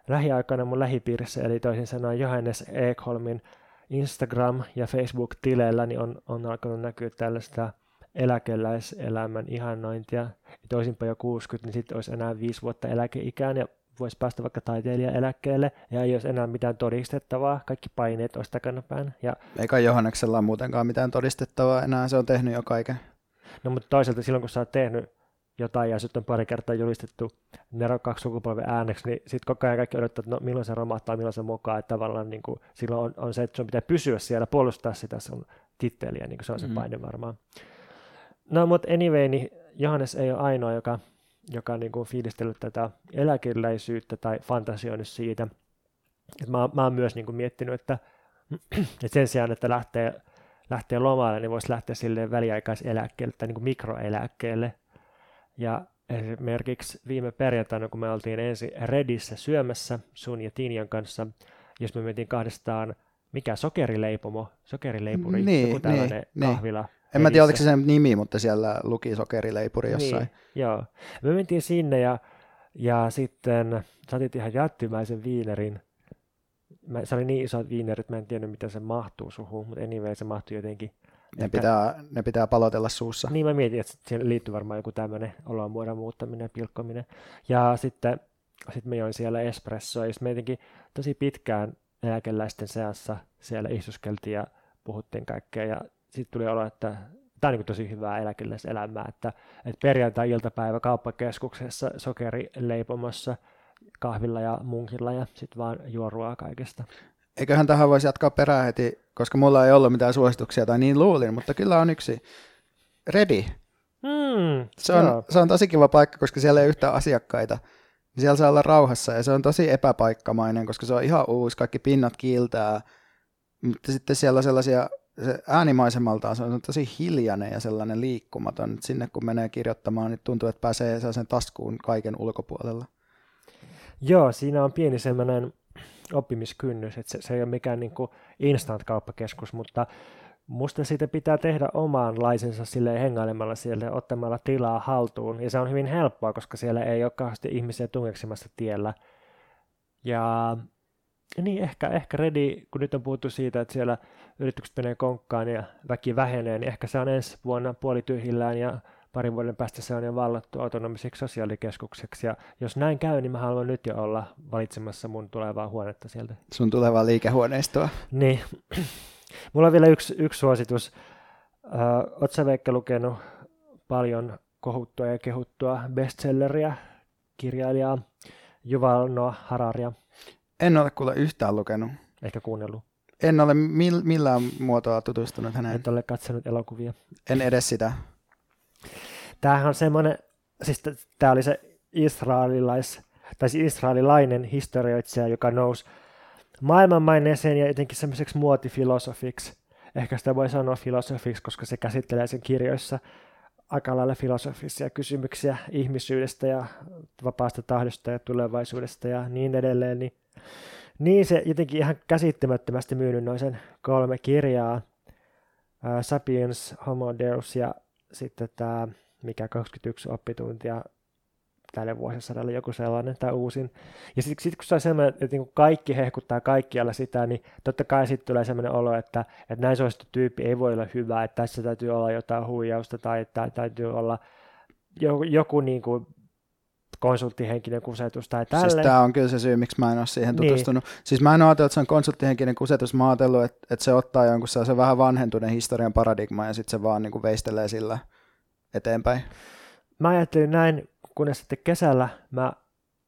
lähiaikana mun lähipiirissä, eli toisin sanoen Johannes Ekholmin Instagram- ja Facebook-tileillä, niin on, on alkanut näkyä tällaista eläkeläiselämän ihannointia. Että olisinpa jo 60, niin sitten olisi enää viisi vuotta eläkeikään ja voisi päästä vaikka taiteilijaeläkkeelle ja ei olisi enää mitään todistettavaa, kaikki paineet olisi takanapäin. Ja... Eikä Johanneksella muutenkaan mitään todistettavaa enää, se on tehnyt jo kaiken. No mutta toisaalta silloin, kun sä oot tehnyt jotain ja sitten on pari kertaa julistettu nerokkaksi sukupolven ääneksi, niin sitten koko ajan kaikki odottaa, että no, milloin se romahtaa, milloin se mokaa, että tavallaan niin kuin, silloin on, on, se, että sun pitää pysyä siellä, puolustaa sitä sun titteliä, niin kuin se on se mm. paine varmaan. No mutta anyway, niin Johannes ei ole ainoa, joka, joka niin kuin fiilistellyt tätä eläkeläisyyttä tai fantasioinut siitä. Et mä, mä oon myös niin kuin miettinyt, että, [CLEARS THROAT] että sen sijaan, että lähtee, lähtee lomalle, niin voisi lähteä sille väliaikaiseläkkeelle tai niin kuin mikroeläkkeelle, ja esimerkiksi viime perjantaina, kun me oltiin ensin Redissä syömässä sun ja Tinjan kanssa, jos me mentiin kahdestaan, mikä sokerileipomo, sokerileipuri, niin, joku tällainen niin, niin. kahvila. Niin. En mä tiedä, oliko se sen nimi, mutta siellä luki sokerileipuri jossain. Niin, joo. Me mentiin sinne ja, ja sitten saatit ihan jättimäisen viinerin. Mä, se oli niin isot viinerit, mä en tiennyt, mitä se mahtuu suhun, mutta anyway, se mahtui jotenkin ne pitää, ne pitää palotella suussa. Niin mä mietin, että siihen liittyy varmaan joku tämmöinen olomuodon muuttaminen, pilkkominen. Ja sitten sit me join siellä espressoa, ja sitten me jotenkin tosi pitkään eläkeläisten seassa siellä istuskeltiin ja puhuttiin kaikkea, ja sitten tuli olo, että tämä on niin tosi hyvää eläkeläiselämää, että, että perjantai-iltapäivä kauppakeskuksessa sokerileipomossa kahvilla ja munkilla ja sitten vaan juorua kaikesta. Eiköhän tähän voisi jatkaa perään heti, koska mulla ei ollut mitään suosituksia tai niin luulin, mutta kyllä on yksi. Ready. Mm, se, on, se on tosi kiva paikka, koska siellä ei yhtään asiakkaita. Siellä saa olla rauhassa ja se on tosi epäpaikkamainen, koska se on ihan uusi, kaikki pinnat kiiltää. Mutta sitten siellä on sellaisia, se äänimaisemaltaan se on tosi hiljainen ja sellainen liikkumaton. Sinne kun menee kirjoittamaan, niin tuntuu, että pääsee sellaisen taskuun kaiken ulkopuolella. Joo, siinä on pieni sellainen oppimiskynnys, että se, se ei ole mikään niin kuin instant-kauppakeskus, mutta musta siitä pitää tehdä omaanlaisensa sille hengailemalla siellä ottamalla tilaa haltuun, ja se on hyvin helppoa, koska siellä ei ole kauheasti ihmisiä tungeksimassa tiellä. Ja niin, ehkä, ehkä Redi, kun nyt on puhuttu siitä, että siellä yritykset menee konkkaan ja väki vähenee, niin ehkä se on ensi vuonna puolityhjillään ja parin vuoden päästä se on jo vallattu autonomiseksi sosiaalikeskukseksi. Ja jos näin käy, niin mä haluan nyt jo olla valitsemassa mun tulevaa huonetta sieltä. Sun tulevaa liikehuoneistoa. Niin. [CLEARS THROAT] Mulla on vielä yksi, yksi suositus. Oletko Veikka lukenut paljon kohuttua ja kehuttua bestselleriä, kirjailijaa Yuval Noah Hararia? En ole kuule yhtään lukenut. Ehkä kuunnellut. En ole millään muotoa tutustunut häneen. Et ole katsonut elokuvia. En edes sitä. Tämähän on semmoinen, siis tämä oli se israelilais, tai siis israelilainen historioitsija, joka nousi maailmanmaineeseen ja jotenkin semmoiseksi muotifilosofiksi. Ehkä sitä voi sanoa filosofiksi, koska se käsittelee sen kirjoissa aika lailla filosofisia kysymyksiä ihmisyydestä ja vapaasta tahdosta ja tulevaisuudesta ja niin edelleen. Niin, niin se jotenkin ihan käsittämättömästi myynyt noin sen kolme kirjaa. Sapiens, Homo Deus ja sitten tämä mikä 21 oppituntia tälle vuosisadalle joku sellainen tai uusin. Ja sitten sit, kun se on sellainen, että niin kaikki hehkuttaa kaikkialla sitä, niin totta kai sitten tulee sellainen olo, että, että näin suosittu tyyppi ei voi olla hyvä, että tässä täytyy olla jotain huijausta tai että täytyy olla joku, joku niin kuin konsulttihenkinen kusetus tai tälle. Siis tämä on kyllä se syy, miksi mä en ole siihen niin. tutustunut. Niin. Siis mä en ajatellut, että se on konsulttihenkinen kusetus. Mä ajatellut, että, että se ottaa jonkun sellaisen vähän vanhentuneen historian paradigma ja sitten se vaan niin kuin veistelee sillä eteenpäin. Mä ajattelin näin, kunnes sitten kesällä mä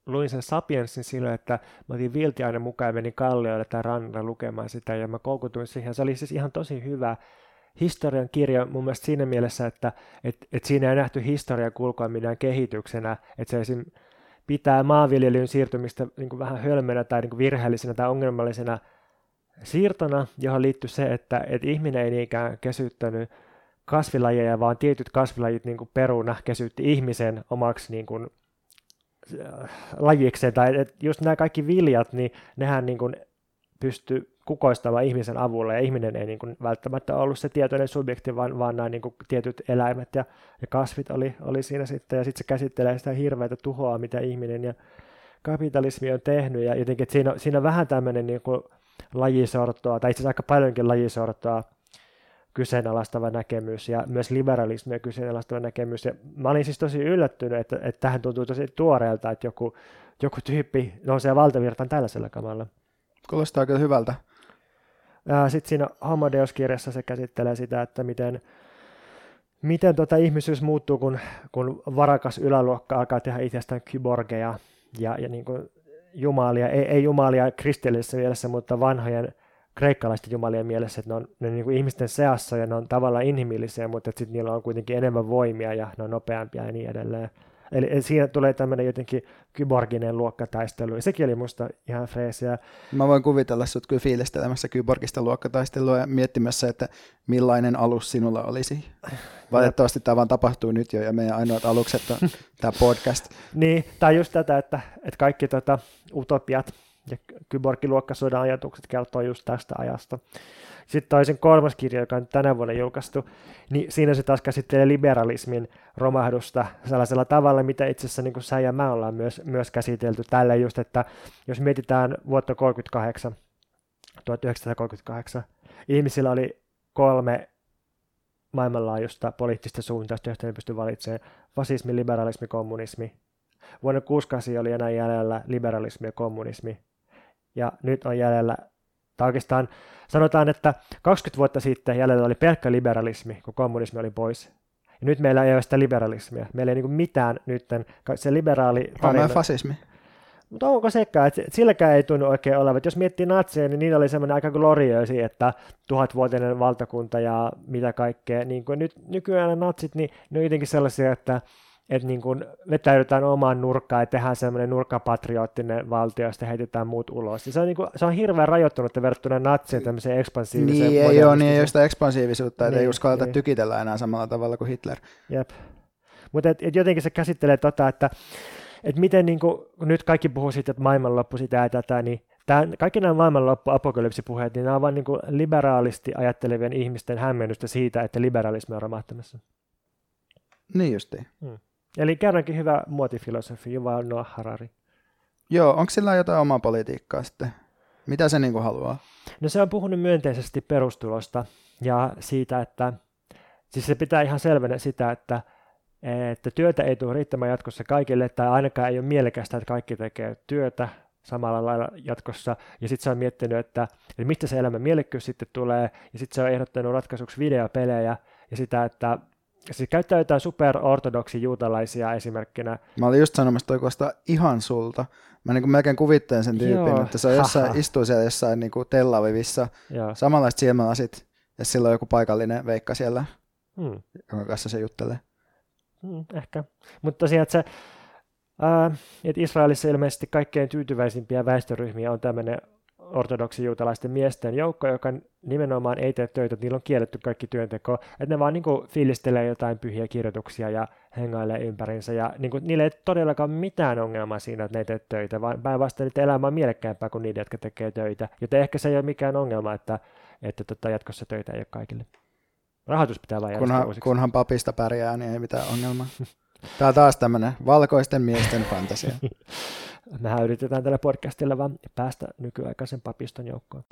luin sen Sapiensin silloin, että mä otin Viltiainen mukaan ja menin kallioille tai rannalle lukemaan sitä ja mä koukutuin siihen. Se oli siis ihan tosi hyvä historian kirja mun mielestä siinä mielessä, että et, et siinä ei nähty historian kulkua minään kehityksenä, että se esim. pitää maanviljelyn siirtymistä niin kuin vähän hölmönä tai niin kuin virheellisenä tai ongelmallisena siirtona, johon liittyy se, että, että ihminen ei niinkään kesyttänyt kasvilajeja, vaan tietyt kasvilajit niin kuin peruna kesytti ihmisen omaksi niin kuin, äh, lajikseen, tai että just nämä kaikki viljat, niin nehän niin kuin pysty kukoistamaan ihmisen avulla, ja ihminen ei niin kuin välttämättä ollut se tietoinen subjekti, vaan, vaan nämä niin kuin tietyt eläimet ja, ja kasvit oli, oli siinä sitten, ja sitten se käsittelee sitä hirveätä tuhoa, mitä ihminen ja kapitalismi on tehnyt, ja jotenkin, että siinä, siinä on vähän tämmöinen niin kuin lajisortoa, tai itse asiassa aika paljonkin lajisortoa, kyseenalaistava näkemys ja myös liberalismia kyseenalaistava näkemys. Ja mä olin siis tosi yllättynyt, että, että tähän tuntuu tosi tuoreelta, että joku, joku tyyppi nousee valtavirtaan tällaisella kamalla. Kuulostaa kyllä hyvältä. Sitten siinä Homo Deus-kirjassa se käsittelee sitä, että miten, miten tota ihmisyys muuttuu, kun, kun varakas yläluokka alkaa tehdä itsestään kyborgeja ja, ja niin kuin jumalia, ei, ei jumalia kristillisessä mielessä, mutta vanhojen kreikkalaisten jumalien mielessä, että ne on, ne on niin kuin ihmisten seassa ja ne on tavallaan inhimillisiä, mutta sitten niillä on kuitenkin enemmän voimia ja ne on nopeampia ja niin edelleen. Eli siinä tulee tämmöinen jotenkin kyborginen luokkataistelu, ja sekin oli musta ihan freesiä. Mä voin kuvitella sut kyllä fiilistelemässä kyborgista luokkataistelua ja miettimässä, että millainen alus sinulla olisi. Valitettavasti tämä vaan tapahtuu nyt jo, ja meidän ainoat alukset on [LAUGHS] tämä podcast. niin, tai just tätä, että, että kaikki tota, utopiat ja kyborgiluokkasodan ajatukset kertoo just tästä ajasta. Sitten toisen kolmas kirja, joka on tänä vuonna julkaistu, niin siinä se taas käsittelee liberalismin romahdusta sellaisella tavalla, mitä itse asiassa niin kuin sä ja mä ollaan myös, myös käsitelty tällä just, että jos mietitään vuotta 38, 1938, ihmisillä oli kolme maailmanlaajuista poliittista suuntausta, joista ne pysty valitsemaan fasismi, liberalismi, kommunismi. Vuonna 68 oli enää jäljellä liberalismi ja kommunismi ja nyt on jäljellä, tai oikeastaan sanotaan, että 20 vuotta sitten jäljellä oli pelkkä liberalismi, kun kommunismi oli pois. Ja nyt meillä ei ole sitä liberalismia. Meillä ei niin mitään nyt. Se liberaali tarina... On fasismi. Mutta onko sekään, että silläkään ei tunnu oikein olevan. Jos miettii natseja, niin niillä oli semmoinen aika glorioisi, että tuhatvuotinen valtakunta ja mitä kaikkea. Niin kuin nyt nykyään natsit, niin ne on jotenkin sellaisia, että että niin kuin vetäydytään omaan nurkkaan ja tehdään semmoinen nurkkapatriottinen valtio, ja sitten heitetään muut ulos. Ja se, on niin kuin, se on hirveän rajoittunut verrattuna natsien tämmöiseen ekspansiiviseen Niin, ei ole, niin ei ole sitä ekspansiivisuutta, että niin, ei uskalleta niin. tykitellä enää samalla tavalla kuin Hitler. Jep. Mutta et, et jotenkin se käsittelee tota, että et miten niin kuin, nyt kaikki puhuu siitä, että maailmanloppu sitä ja tätä, niin Tämä, kaikki nämä maailmanloppu apokalypsipuheet, niin nämä ovat vain niin kuin liberaalisti ajattelevien ihmisten hämmennystä siitä, että liberalismi on romahtamassa. Niin justiin. Hmm. Eli kerrankin hyvä muotifilosofi, Yuval Noah Harari. Joo, onko sillä jotain omaa politiikkaa sitten? Mitä se niin kuin haluaa? No se on puhunut myönteisesti perustulosta ja siitä, että siis se pitää ihan selvänä sitä, että, että työtä ei tule riittämään jatkossa kaikille, tai ainakaan ei ole mielekästä, että kaikki tekee työtä samalla lailla jatkossa. Ja sitten se on miettinyt, että, että mistä se elämän mielekkyys sitten tulee, ja sitten se on ehdottanut ratkaisuksi videopelejä, ja sitä, että siis käyttää jotain superortodoksi juutalaisia esimerkkinä. Mä olin just sanomassa, että toi kuulostaa ihan sulta. Mä niin melkein kuvittelen sen tyypin, Joo. että se on jossain, [LAUGHS] istuu siellä jossain niin kuin Tel Avivissa, Joo. samanlaiset silmälasit, ja sillä on joku paikallinen veikka siellä, hmm. jonka kanssa se juttelee. Hmm, ehkä. Mutta tosiaan, että, se, ää, että Israelissa ilmeisesti kaikkein tyytyväisimpiä väestöryhmiä on tämmöinen ortodoksi juutalaisten miesten joukko, joka nimenomaan ei tee töitä, että niillä on kielletty kaikki työnteko, että ne vaan niin kuin fiilistelee jotain pyhiä kirjoituksia ja hengailee ympärinsä, ja niin kuin, niillä ei todellakaan mitään ongelmaa siinä, että ne ei tee töitä, vaan päinvastoin niiden elämä on mielekkäämpää kuin niiden, jotka tekee töitä, joten ehkä se ei ole mikään ongelma, että, että tota, jatkossa töitä ei ole kaikille. Rahoitus pitää vain kunhan, kunhan papista pärjää, niin ei mitään ongelmaa. [LAUGHS] Tämä on taas tämmöinen valkoisten miesten fantasia. [LAUGHS] Mehän yritetään tällä podcastilla vaan päästä nykyaikaisen papiston joukkoon.